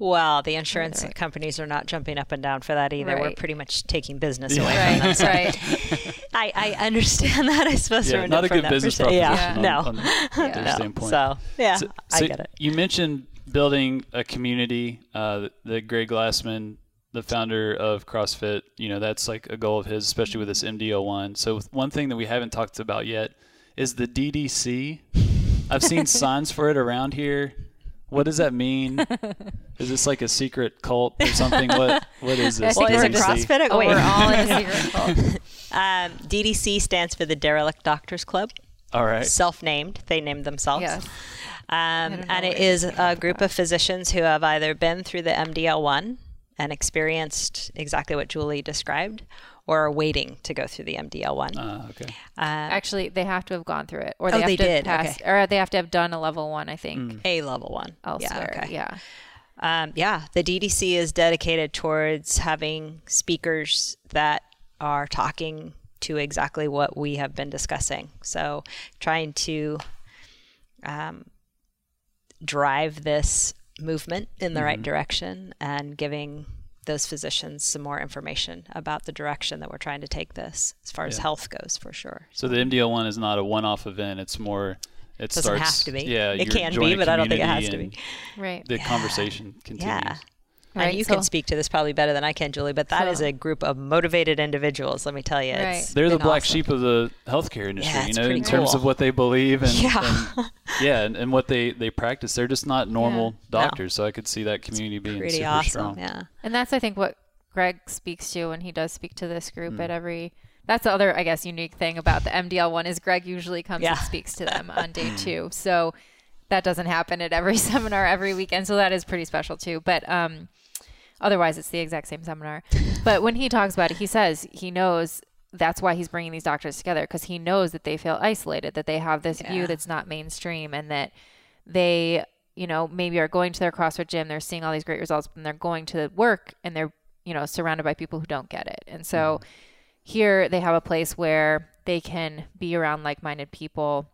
Well, the insurance Right. companies are not jumping up and down for that either. We're pretty much taking business Yeah. away right, from them. So right. [LAUGHS] I, I understand that. I suppose Yeah, from, not a good business proposition Yeah, on, no, on [LAUGHS] their No. standpoint. So yeah, So- I so get it. You mentioned building a community. Uh, the Greg Glassman, the founder of CrossFit, you know that's like a goal of his, especially with this MDL1. So one thing that we haven't talked about yet is the DDC. I've seen [LAUGHS] signs for it around here. What does that mean? Is this like a secret cult or something? What What is [LAUGHS] this? Well, is it CrossFit? Oh, Wait. we're all in a secret [LAUGHS] cult. Um, DDC stands for the Derelict Doctors Club. All right. Self-named, they named themselves. Yes. Um, and know it what is you're a talking group of physicians who have either been through the MDL1 and experienced exactly what Julie described, or are waiting to go through the MDL1. Uh, okay. Actually, they have to have gone through it, or they Oh, have they to did, pass, okay. or they have to have done a level one. I think Mm. A level one. elsewhere. Yeah. Okay. Yeah. Um, yeah, the DDC is dedicated towards having speakers that are talking to exactly what we have been discussing. So, trying to um, drive this movement in the right direction and giving those physicians some more information about the direction that we're trying to take this as far as health goes, for sure. So the MDL1 is not a one-off event. It's more. It Doesn't starts. have to be. Yeah, It can be, but I don't think it has to be. Right. The conversation continues. Yeah. And you so- can speak to this probably better than I can, Julie, but that So- is a group of motivated individuals. Let me tell you, Right. They're the black awesome. sheep of the healthcare industry, Yeah, you know, in pretty terms of what they believe and Yeah. and, [LAUGHS] yeah, and, and what they, they practice. They're just not normal No. doctors, so I could see that community being Pretty super awesome. strong. Yeah. And that's I think what Greg speaks to when he does speak to this group Mm. at every that's the other I guess unique thing about the MDL one is Greg usually comes Yeah. and speaks to them on day 2. So that doesn't happen at every [LAUGHS] seminar every weekend. So that is pretty special too. But um otherwise it's the exact same seminar. but when he talks about it, he says he knows that's why he's bringing these doctors together because he knows that they feel isolated, that they have this view that's not mainstream and that they you know maybe are going to their CrossFit gym, they're seeing all these great results, and they're going to work and they're you know surrounded by people who don't get it. And so mm-hmm. here they have a place where they can be around like-minded people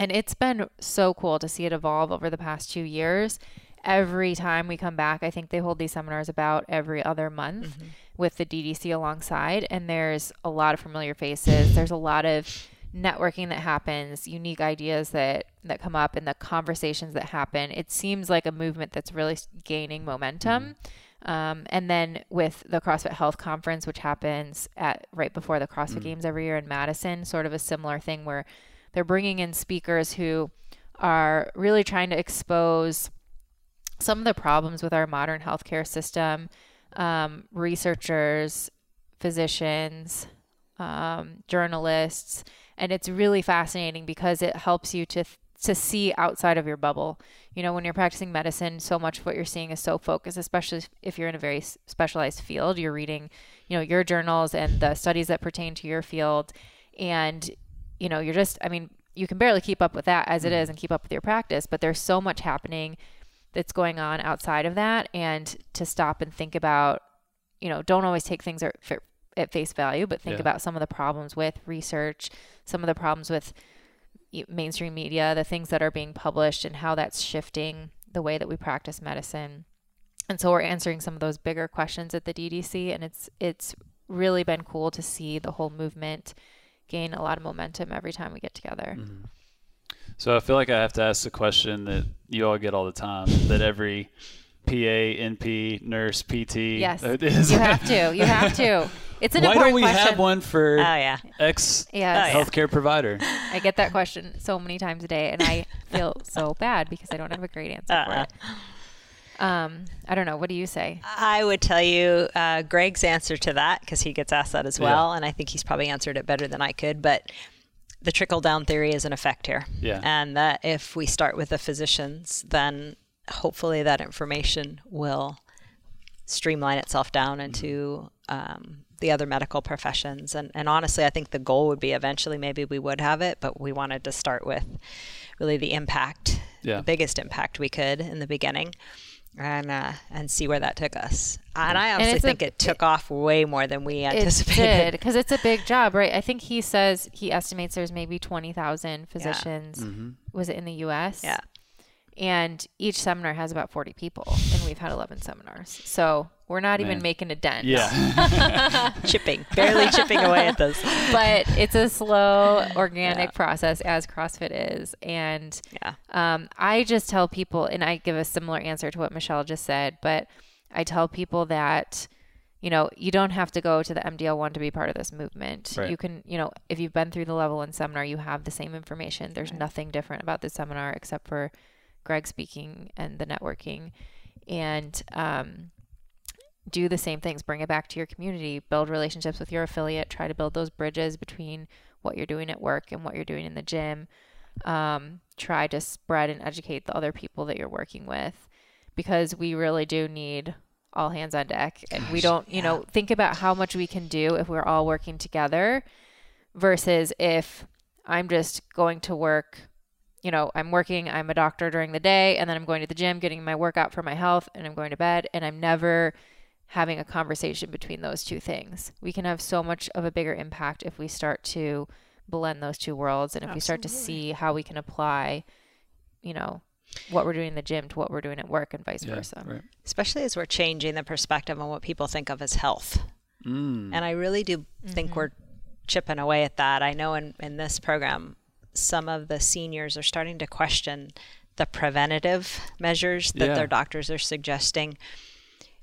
and it's been so cool to see it evolve over the past two years. Every time we come back, I think they hold these seminars about every other month mm-hmm. with the DDC alongside. And there's a lot of familiar faces. There's a lot of networking that happens, unique ideas that, that come up, and the conversations that happen. It seems like a movement that's really gaining momentum. Mm-hmm. Um, and then with the CrossFit Health Conference, which happens at right before the CrossFit mm. Games every year in Madison, sort of a similar thing where they're bringing in speakers who are really trying to expose some of the problems with our modern healthcare system, um, researchers, physicians, um, journalists, and it's really fascinating because it helps you to to see outside of your bubble. You know, when you're practicing medicine, so much of what you're seeing is so focused, especially if you're in a very specialized field. You're reading, you know, your journals and the studies that pertain to your field, and you know, you're just, I mean, you can barely keep up with that as it is and keep up with your practice, but there's so much happening that's going on outside of that. And to stop and think about, you know, don't always take things at, at face value, but think Yeah. about some of the problems with research, some of the problems with mainstream media, the things that are being published, and how that's shifting the way that we practice medicine. And so we're answering some of those bigger questions at the DDC, and it's it's really been cool to see the whole movement gain a lot of momentum every time we get together. Mm-hmm. So I feel like I have to ask the question that you all get all the time that every PA, NP, nurse, PT. Yes, [LAUGHS] is- you have to. You have to. It's an Why important don't we question. have one for Oh yeah. ex Yes. Oh, yeah. healthcare provider? I get that question so many times a day, and I feel [LAUGHS] so bad because I don't have a great answer Uh-uh. for it. Um, I don't know. What do you say? I would tell you uh, Greg's answer to that because he gets asked that as well, and I think he's probably answered it better than I could. But the trickle down theory is in effect here, Yeah. and that if we start with the physicians, then hopefully that information will streamline itself down into um, the other medical professions. And, and honestly, I think the goal would be eventually maybe we would have it, but we wanted to start with really the impact, Yeah. the biggest impact we could in the beginning. And uh, and see where that took us. And I honestly it's a- think it took off way more than we It anticipated. did because it's a big job, right? I think he says he estimates there's maybe twenty thousand physicians. Was it in the U.S.? Yeah. And each seminar has about forty people, and we've had eleven seminars, so we're not even making a dent. Yeah. [LAUGHS] chipping, barely chipping away at this. but it's a slow, organic process as CrossFit is, and Yeah. Um, I just tell people, and I give a similar answer to what Michelle just said, but I tell people that, you know, you don't have to go to the MDL one to be part of this movement. Right. You can, you know, if you've been through the level one seminar, you have the same information. There's nothing different about this seminar except for Greg speaking and the networking. And, um, do the same things bring it back to your community build relationships with your affiliate try to build those bridges between what you're doing at work and what you're doing in the gym um, try to spread and educate the other people that you're working with because we really do need all hands on deck and we don't you know think about how much we can do if we're all working together versus if i'm just going to work you know i'm working i'm a doctor during the day and then i'm going to the gym getting my workout for my health and i'm going to bed and i'm never having a conversation between those two things we can have so much of a bigger impact if we start to blend those two worlds and if we start to see how we can apply you know what we're doing in the gym to what we're doing at work and vice yeah. versa Right. Especially as we're changing the perspective on what people think of as health. Mm. And I really do think we're chipping away at that. I know in, in this program, some of the seniors are starting to question the preventative measures that Yeah. their doctors are suggesting.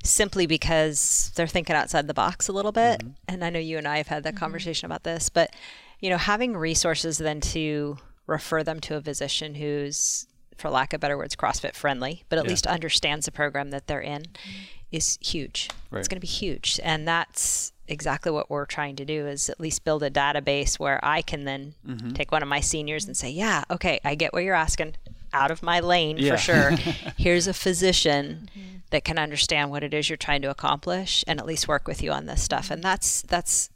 simply because they're thinking outside the box a little bit. Mm-hmm. And I know you and I have had that mm-hmm. conversation about this, but you know, having resources then to refer them to a physician who's, for lack of better words, CrossFit friendly, but at Yeah. least understands the program that they're in mm-hmm. is huge. Right. It's going to be huge. And that's exactly what we're trying to do is at least build a database where I can then Mm-hmm. take one of my seniors and say, yeah, okay, I get what you're asking out of my lane Yeah. for sure. [LAUGHS] Here's a physician mm-hmm. that can understand what it is you're trying to accomplish and at least work with you on this stuff. And mm-hmm. that's, that's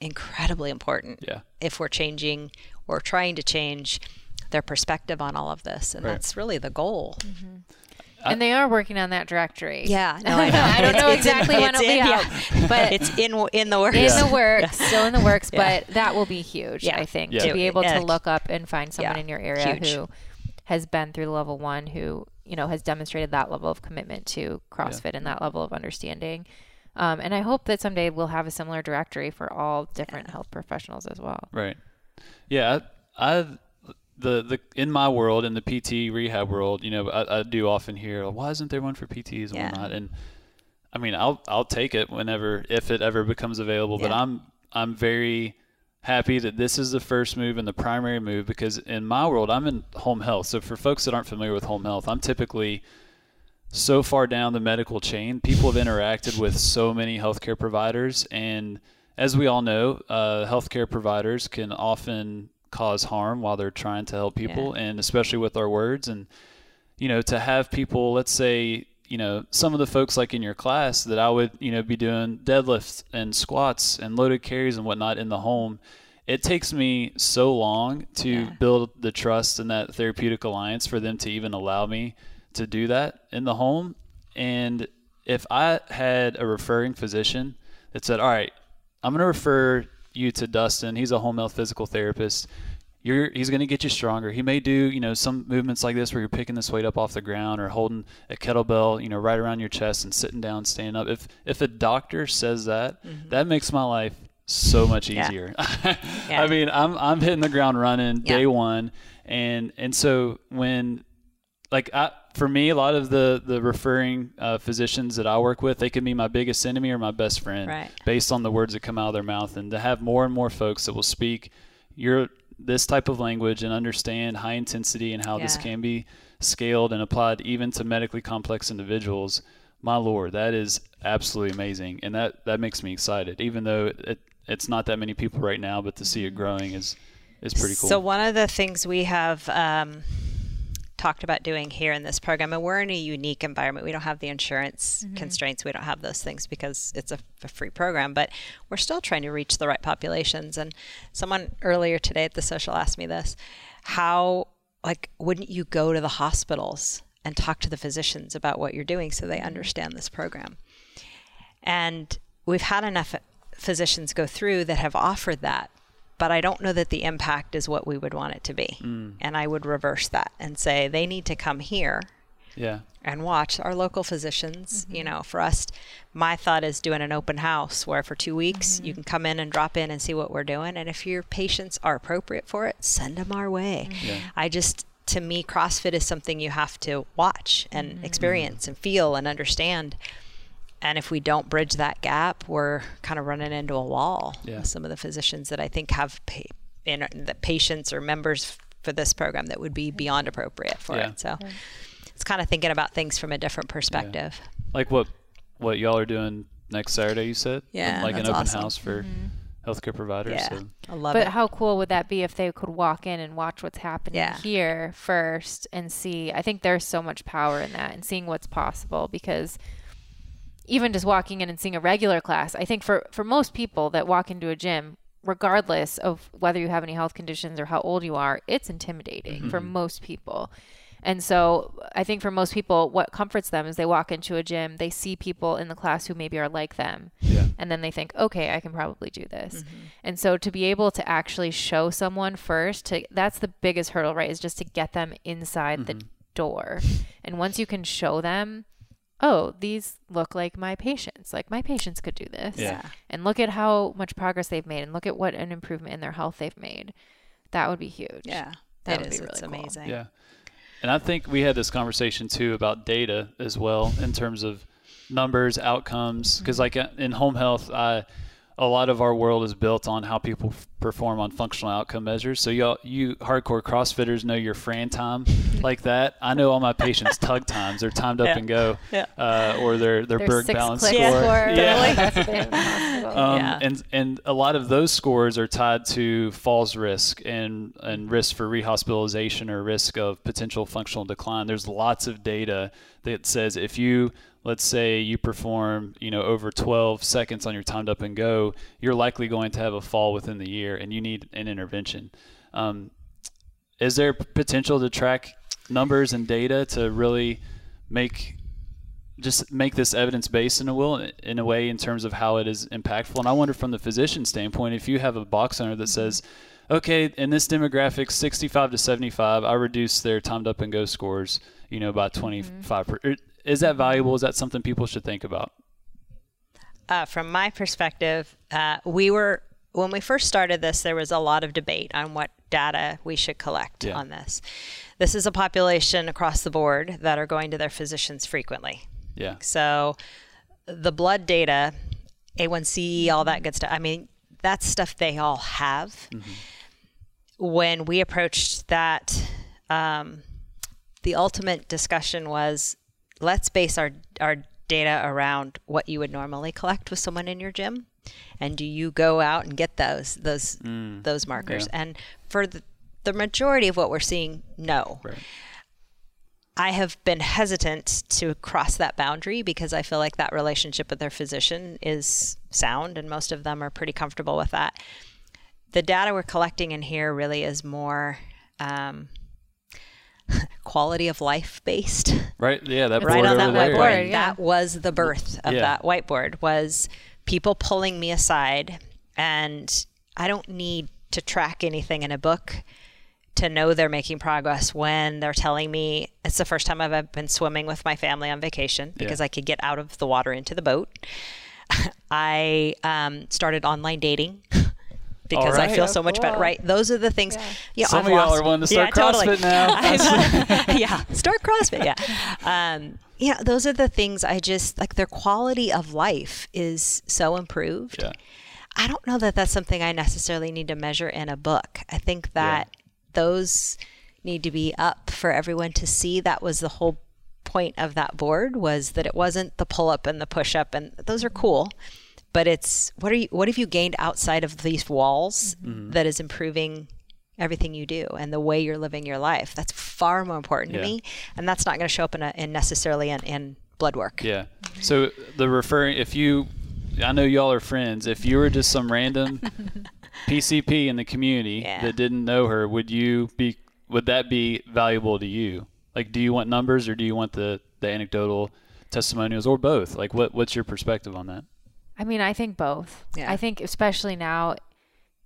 incredibly important Yeah. if we're changing or trying to change their perspective on all of this. And Right. that's really the goal. Mm-hmm. And they are working on that directory. Yeah, [LAUGHS] no, I know. I don't It's- know it's in- exactly when it'll be in- out, yeah. but it's in in the works. in the works, still in the works, Yeah. but that will be huge, Yeah. I think, Yeah. to be able Yeah. to look up and find someone Yeah. in your area Huge. who has been through level one, who, you know, has demonstrated that level of commitment to CrossFit and that level of understanding. Um, and I hope that someday we'll have a similar directory for all different health professionals as well. Right. Yeah. I, I the the in my world in the PT rehab world, you know, I, I do often hear, why isn't there one for PTs and Yeah. whatnot? And I mean, I'll I'll take it whenever if it ever becomes available. But I'm I'm very happy that this is the first move and the primary move because in my world I'm in home health. So for folks that aren't familiar with home health, I'm typically so far down the medical chain. People have interacted with so many healthcare providers, and as we all know, uh, healthcare providers can often cause harm while they're trying to help people, and especially with our words. And you know, to have people, let's say, you know, some of the folks like in your class that I would, you know, be doing deadlifts and squats and loaded carries and whatnot in the home. It takes me so long to build the trust and that therapeutic alliance for them to even allow me to do that in the home. And if I had a referring physician that said, "All right, I'm going to refer you to Dustin. He's a home health physical therapist. You're, he's going to get you stronger. He may do, you know, some movements like this where you're picking this weight up off the ground or holding a kettlebell, you know, right around your chest and sitting down, standing up. If if a doctor says that, mm-hmm. that makes my life so much Yeah. easier. [LAUGHS] Yeah. I mean, I'm I'm hitting the ground running Yeah. day one, and and so when like I, for me, a lot of the the referring uh, physicians that I work with, they can be my biggest enemy or my best friend, Right. based on the words that come out of their mouth. And to have more and more folks that will speak your this type of language and understand high intensity and how this can be scaled and applied even to medically complex individuals. My lord, that is absolutely amazing, and that that makes me excited. Even though it, it's not that many people right now, but to see it growing is is pretty cool. So one of the things we have um, talked about doing here in this program, and we're in a unique environment. We don't have the insurance mm-hmm. constraints. We don't have those things because it's a, a free program. But we're still trying to reach the right populations. And someone earlier today at the social asked me this: How like wouldn't you go to the hospitals and talk to the physicians about what you're doing so they mm-hmm. understand this program? And we've had enough physicians go through that have offered that, but I don't know that the impact is what we would want it to be. Mm. And I would reverse that and say they need to come here yeah, and watch our local physicians. You mm-hmm. know, for us, my thought is doing an open house where for two weeks you mm-hmm. can come in and drop in and see what we're doing. And if your patients are appropriate for it, send them our way. Mm-hmm. Yeah. I just, to me, CrossFit is something you have to watch and experience and feel and understand. And if we don't bridge that gap, we're kind of running into a wall. Yeah. Some of the physicians that I think have pa- in, the patients or members for this program that would be beyond appropriate for Yeah. it. So it's kind of thinking about things from a different perspective. like what what y'all are doing next Saturday. You said, Yeah, like an open awesome. house for mm-hmm. healthcare providers. Yeah, So. I love But it. how cool would that be if they could walk in and watch what's happening Yeah. here first and see? I think there's so much power in that and seeing what's possible because even just walking in and seeing a regular class, I think for, for most people that walk into a gym, regardless of whether you have any health conditions or how old you are, it's intimidating for most people. And so I think for most people, what comforts them is they walk into a gym, they see people in the class who maybe are like them, Yeah. and then they think, okay, I can probably do this. Mm-hmm. And so to be able to actually show someone first, to that's the biggest hurdle, right? Is just to get them inside the door. And once you can show them, oh, these look like my patients. Like my patients could do this. Yeah. And look at how much progress they've made and look at what an improvement in their health they've made. That would be huge. yeah, That it would is. be It's really cool. amazing. Yeah. And I think we had this conversation too about data as well in terms of numbers, outcomes. Because like uh, in home health, uh, a lot of our world is built on how people f- perform on functional outcome measures. So y'all, you hardcore CrossFitters know your Fran time [LAUGHS] like that. I know all my patients' tug times. They're timed up Yeah. and go, Yeah. uh, or their their Their Berg balance click score. score. [LAUGHS] Yeah. That's what they have in the hospital. Um, Yeah. and and a lot of those scores are tied to falls risk and and risk for rehospitalization or risk of potential functional decline. There's lots of data that says if you let's say you perform you know over 12 seconds on your timed up and go, you're likely going to have a fall within the year, and you need an intervention. Um, is there potential to track numbers and data to really make just make this evidence based in a will in a way in terms of how it is impactful. And I wonder from the physician standpoint, if you have a box owner that says, okay, in this demographic, 65 to 75, I reduce their timed up and go scores, you know, by 25. Per- is that valuable? Is that something people should think about? uh, from my perspective, uh, we were when we first started this, there was a lot of debate on what data we should collect Yeah. on this. This is a population across the board that are going to their physicians frequently. Yeah. So the blood data, A1C, all that good stuff. I mean, that's stuff they all have. When we approached that, um, the ultimate discussion was let's base our, our data around what you would normally collect with someone in your gym. And do you go out and get those those those markers? yeah. And for the, the majority of what we're seeing, no. Right. I have been hesitant to cross that boundary because I feel like that relationship with their physician is sound, and most of them are pretty comfortable with that. The data we're collecting in here really is more um, [LAUGHS] quality of life based. Right. Yeah. That right on that over there. whiteboard. Yeah. That was the birth of Yeah. that whiteboard. Was people pulling me aside, and I don't need to track anything in a book to know they're making progress when they're telling me it's the first time I've ever been swimming with my family on vacation because I could get out of the water into the boat. [LAUGHS] I um, started online dating. [LAUGHS] Because I right. feel so much better, right? Those are the things. Yeah, Some I've of y'all lost- are wanting to Yeah, start totally. CrossFit now. [LAUGHS] I've- [LAUGHS] [LAUGHS] yeah, start CrossFit. Yeah, um, yeah. Those are the things I just like. Their quality of life is so improved. Yeah. I don't know that that's something I necessarily need to measure in a book. I think that those need to be up for everyone to see. That was the whole point of that board was that it wasn't the pull up and the push up, and those are cool. But it's what are you? What have you gained outside of these walls mm-hmm. Mm-hmm. that is improving everything you do and the way you're living your life? That's far more important Yeah. to me, and that's not going to show up in, a, in necessarily in, in blood work. Yeah. So the referring, if you, I know y'all are friends. If you were just some random [LAUGHS] PCP in the community Yeah. that didn't know her, would you be? Would that be valuable to you? Like, do you want numbers or do you want the the anecdotal testimonials or both? Like, what what's your perspective on that? I mean, I think both. Yeah. I think especially now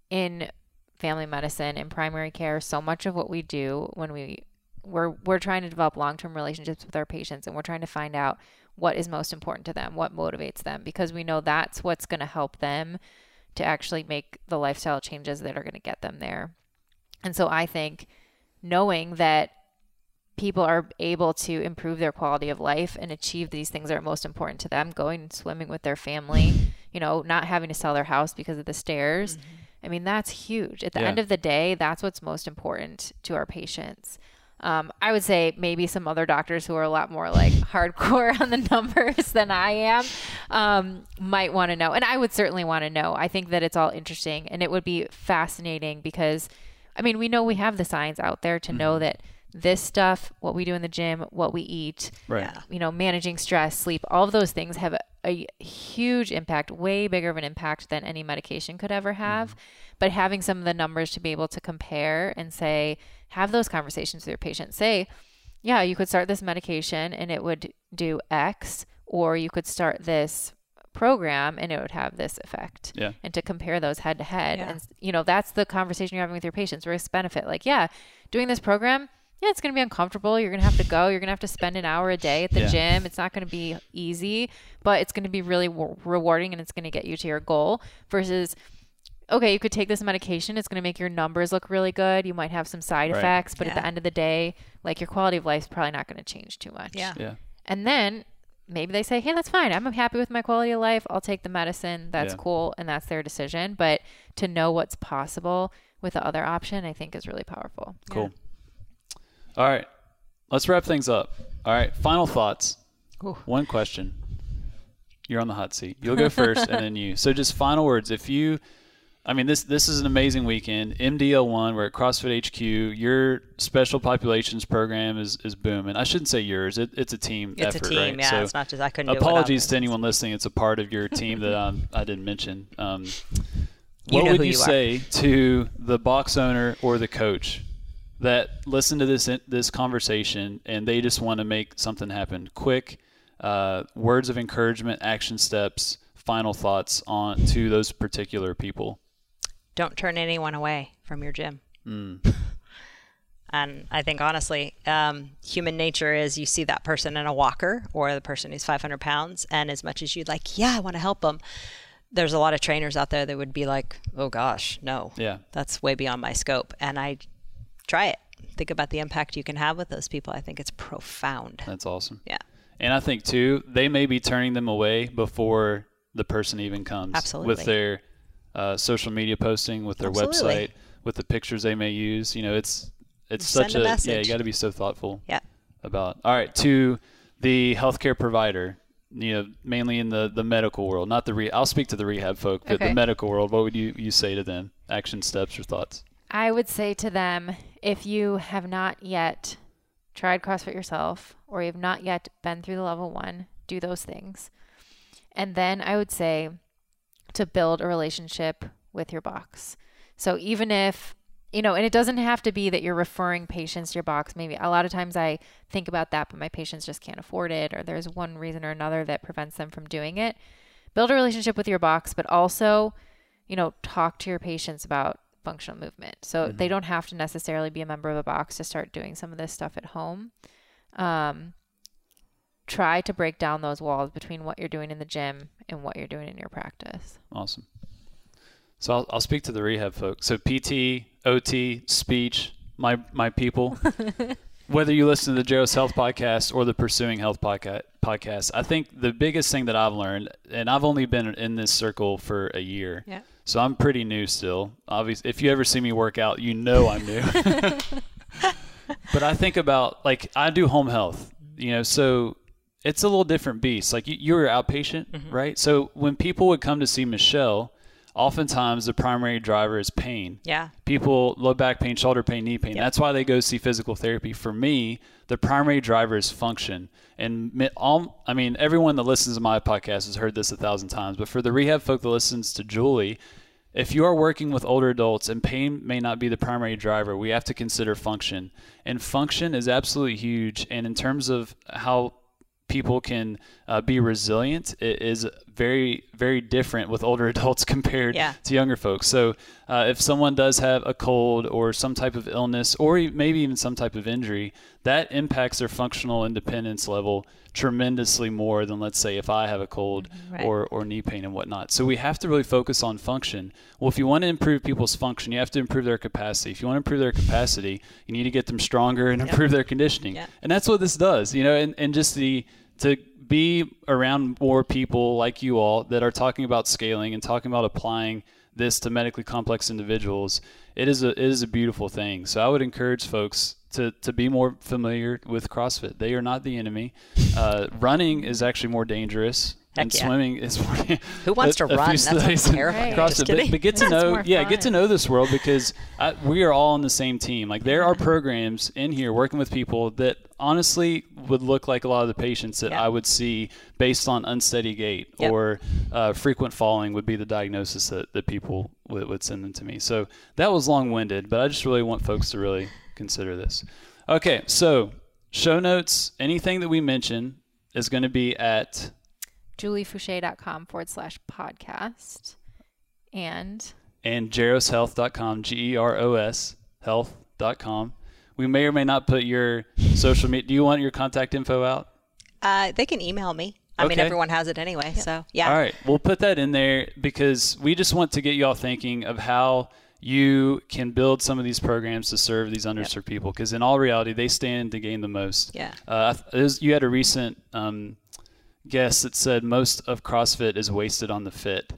in family medicine and primary care, so much of what we do when we we're we're trying to develop long-term relationships with our patients and we're trying to find out what is most important to them, what motivates them because we know that's what's going to help them to actually make the lifestyle changes that are going to get them there. And so I think knowing that people are able to improve their quality of life and achieve these things that are most important to them going swimming with their family [LAUGHS] you know not having to sell their house because of the stairs i mean that's huge. At the Yeah. end of the day that's what's most important to our patients. Um, i would say maybe some other doctors who are a lot more like [LAUGHS] hardcore on the numbers than i am um, might want to know and i would certainly want to know. I think that it's all interesting and it would be fascinating because I mean, we know we have the science out there to know that this stuff, what we do in the gym, what we eat, Right. You know, managing stress, sleep, all of those things have a, a huge impact, way bigger of an impact than any medication could ever mm-hmm. have. But having some of the numbers to be able to compare and say, have those conversations with your patient. Say, yeah, you could start this medication and it would do X, or you could start this program and it would have this effect Yeah. and to compare those head to head and you know that's the conversation you're having with your patients risk benefit like yeah doing this program yeah it's going to be uncomfortable you're going to have to go you're going to have to spend an hour a day at the Yeah. gym it's not going to be easy but it's going to be really w- rewarding and it's going to get you to your goal versus okay you could take this medication it's going to make your numbers look really good you might have some side Right. effects but at the end of the day like your quality of life is probably not going to change too much Yeah. Yeah. and then maybe they say, hey, that's fine. I'm happy with my quality of life. I'll take the medicine. That's Yeah. cool. And that's their decision. But to know what's possible with the other option, I think is really powerful. Cool. All right. Let's wrap things up. All right. Final thoughts. Ooh. One question. You're on the hot seat. You'll go first and then you. So just final words. If you I mean this this is an amazing weekend. MDL1, we're at CrossFit HQ. Your special populations program is, is booming. I shouldn't say yours. It, it's a team It's effort, a team, right? yeah. So it's not just I couldn't. do it apologies to anyone listening. It's a part of your team that um, I didn't mention. Um, what would you, you are. say to the box owner or the coach that listen to this this conversation and they just want to make something happen quick? Uh, words of encouragement, action steps, final thoughts on to those particular people. Don't turn anyone away from your gym. Mm. [LAUGHS] And I think honestly, um, human nature is you see that person in a walker or the person who's 500 pounds, and as much as you'd like, yeah, I want to help them, there's a lot of trainers out there that would be like, oh gosh, no, Yeah. that's way beyond my scope. And I try it. Think about the impact you can have with those people. I think it's profound. That's awesome. Yeah, And I think too, they may be turning them away before the person even comes. Absolutely. With their uh, social media posting, with their Absolutely. website, with the pictures they may use. You know, it's it's Send such a a, yeah. You got to be so thoughtful yeah. about. All right, to the healthcare provider. You know, mainly in the, the medical world, not the re. I'll speak to the rehab folk, but Okay. the medical world. What would you, you say to them? Action steps or thoughts? I would say to them if you have not yet tried CrossFit yourself or you have not yet been through the level one, do those things. And then I would say to build a relationship with your box. So even if, you know, and it doesn't have to be that you're referring patients to your box. Maybe a lot of times I think about that, but my patients just can't afford it, or there's one reason or another that prevents them from doing it. Build a relationship with your box, but also, you know, talk to your patients about functional movement. So they don't have to necessarily be a member of a box to start doing some of this stuff at home. Um, try to break down those walls between what you're doing in the gym and what you're doing in your practice. Awesome. So I'll, I'll speak to the rehab folks. So PT, OT, speech, my my people. [LAUGHS] Whether you listen to the Jaros Health podcast or the Pursuing Health podca- podcast, I think the biggest thing that I've learned, and I've only been in this circle for a year, Yeah. So I'm pretty new still. Obviously, if you ever see me work out, you know I'm new. [LAUGHS] but I think about like I do home health, you know, so it's a little different beast. Like you, you were outpatient, mm-hmm. right? So when people would come to see Michelle, oftentimes the primary driver is pain. Yeah. People low back pain, shoulder pain, knee pain. Yep. That's why they go see physical therapy. For me, the primary driver is function. And all, I mean, everyone that listens to my podcast has heard this a thousand times. But for the rehab folk that listens to Julie, if you are working with older adults and pain may not be the primary driver, we have to consider function. And function is absolutely huge. And in terms of how people can uh, be resilient, it is very, very different with older [LAUGHS] adults compared Yeah. to younger folks. So uh, if someone does have a cold or some type of illness or maybe even some type of injury, that impacts their functional independence level tremendously more than let's say if I have a cold Right. or, or knee pain and whatnot. So we have to really focus on function. Well, if you want to improve people's function, you have to improve their capacity. If you want to improve their capacity, you need to get them stronger and improve their conditioning. Yeah. And that's what this does, you know, and, and just the to be around more people like you all that are talking about scaling and talking about applying this to medically complex individuals, it is a it is a beautiful thing. So I would encourage folks to, to be more familiar with CrossFit. They are not the enemy. Uh, running is actually more dangerous. Heck and yeah. swimming is. [LAUGHS] Who wants to a- a run? That sounds studies in terrifying. CrossFit, Just but- But, get to [LAUGHS] That's know, yeah, get to know this world because I, we are all on the same team. Like there are programs in here working with people that honestly would look like a lot of the patients that Yeah. I would see based on unsteady gait Yep. or uh, frequent falling would be the diagnosis that, that people would, would send them to me. So that was long winded, but I just really want folks to really consider this. Okay, so show notes, anything that we mention is going to be at juliefoucher.com forward slash podcast. And and geroshealth.com, G E R O S health.com. We may or may not put your social media. Do you want your contact info out? Uh, they can email me. I mean, everyone has it anyway. So yeah. All right, we'll put that in there because we just want to get you all thinking of how you can build some of these programs to serve these underserved people. Because in all reality, they stand to gain the most. Yeah. Uh, I th- it was- you had a recent um, guest that said most of CrossFit is wasted on the fit.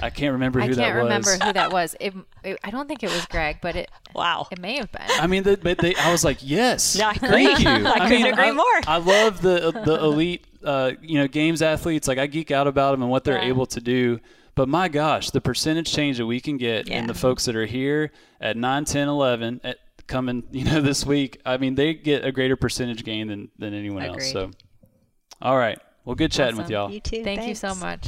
I can't remember who I that can't was. remember who that was. It, it, I don't think it was Greg, but it [LAUGHS] Wow. it may have been. I mean, the, but they, I was like, yes, Yeah, I thank agree. you. [LAUGHS] I couldn't mean, agree I, more. I love the the elite, uh, you know, games athletes. Like I geek out about them and what they're Yeah. able to do. But my gosh, the percentage change that we can get in the folks that are here at 9, 10, 11, at coming, [LAUGHS] you know, this week. I mean, they get a greater percentage gain than than anyone else. So, all right. Well, good chatting with y'all. You too. Thank you so much.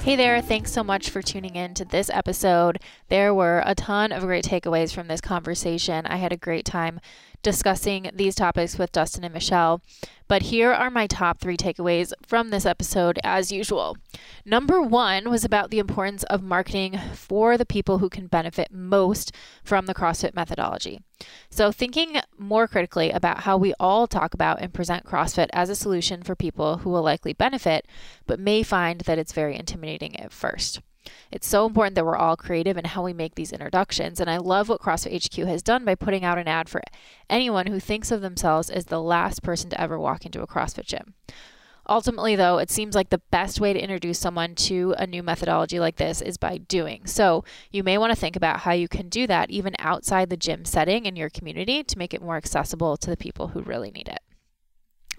Hey there, thanks so much for tuning in to this episode. There were a ton of great takeaways from this conversation. I had a great time discussing these topics with Dustin and Michelle. But here are my top three takeaways from this episode, as usual. Number one was about the importance of marketing for the people who can benefit most from the CrossFit methodology. So, thinking more critically about how we all talk about and present CrossFit as a solution for people who will likely benefit, but may find that it's very intimidating at first. It's so important that we're all creative in how we make these introductions. And I love what CrossFit HQ has done by putting out an ad for anyone who thinks of themselves as the last person to ever walk into a CrossFit gym. Ultimately, though, it seems like the best way to introduce someone to a new methodology like this is by doing. So, you may want to think about how you can do that even outside the gym setting in your community to make it more accessible to the people who really need it.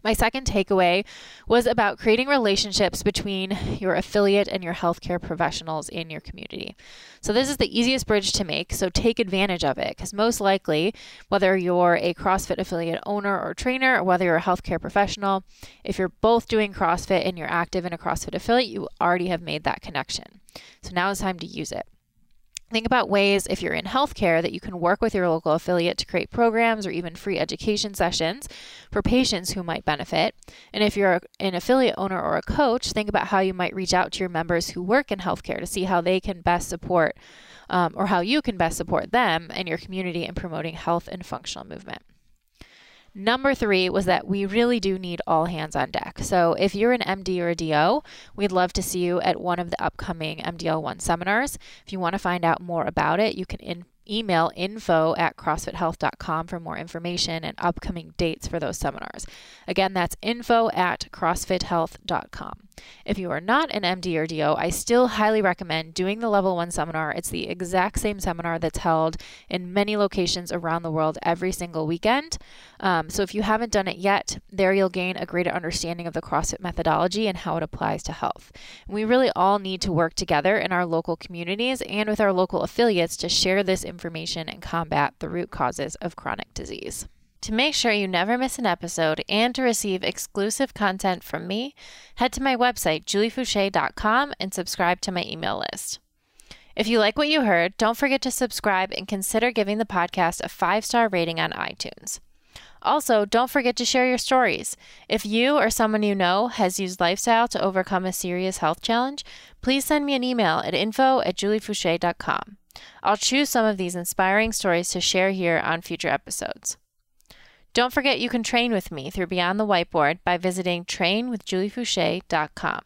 My second takeaway was about creating relationships between your affiliate and your healthcare professionals in your community. So, this is the easiest bridge to make, so take advantage of it because most likely, whether you're a CrossFit affiliate owner or trainer, or whether you're a healthcare professional, if you're both doing CrossFit and you're active in a CrossFit affiliate, you already have made that connection. So, now it's time to use it. Think about ways, if you're in healthcare, that you can work with your local affiliate to create programs or even free education sessions for patients who might benefit. And if you're an affiliate owner or a coach, think about how you might reach out to your members who work in healthcare to see how they can best support um, or how you can best support them and your community in promoting health and functional movement. Number three was that we really do need all hands on deck. So, if you're an MD or a DO, we'd love to see you at one of the upcoming MDL1 seminars. If you want to find out more about it, you can in- email info at crossfithealth.com for more information and upcoming dates for those seminars. Again, that's info at crossfithealth.com. If you are not an MD or DO, I still highly recommend doing the level one seminar. It's the exact same seminar that's held in many locations around the world every single weekend. Um, so if you haven't done it yet, there you'll gain a greater understanding of the CrossFit methodology and how it applies to health. We really all need to work together in our local communities and with our local affiliates to share this information and combat the root causes of chronic disease. To make sure you never miss an episode and to receive exclusive content from me, head to my website, juliefoucher.com, and subscribe to my email list. If you like what you heard, don't forget to subscribe and consider giving the podcast a five star rating on iTunes. Also, don't forget to share your stories. If you or someone you know has used lifestyle to overcome a serious health challenge, please send me an email at info at juliefoucher.com. I'll choose some of these inspiring stories to share here on future episodes. Don't forget you can train with me through Beyond the Whiteboard by visiting trainwithjuliefoucher.com.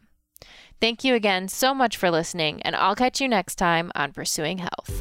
Thank you again so much for listening, and I'll catch you next time on Pursuing Health.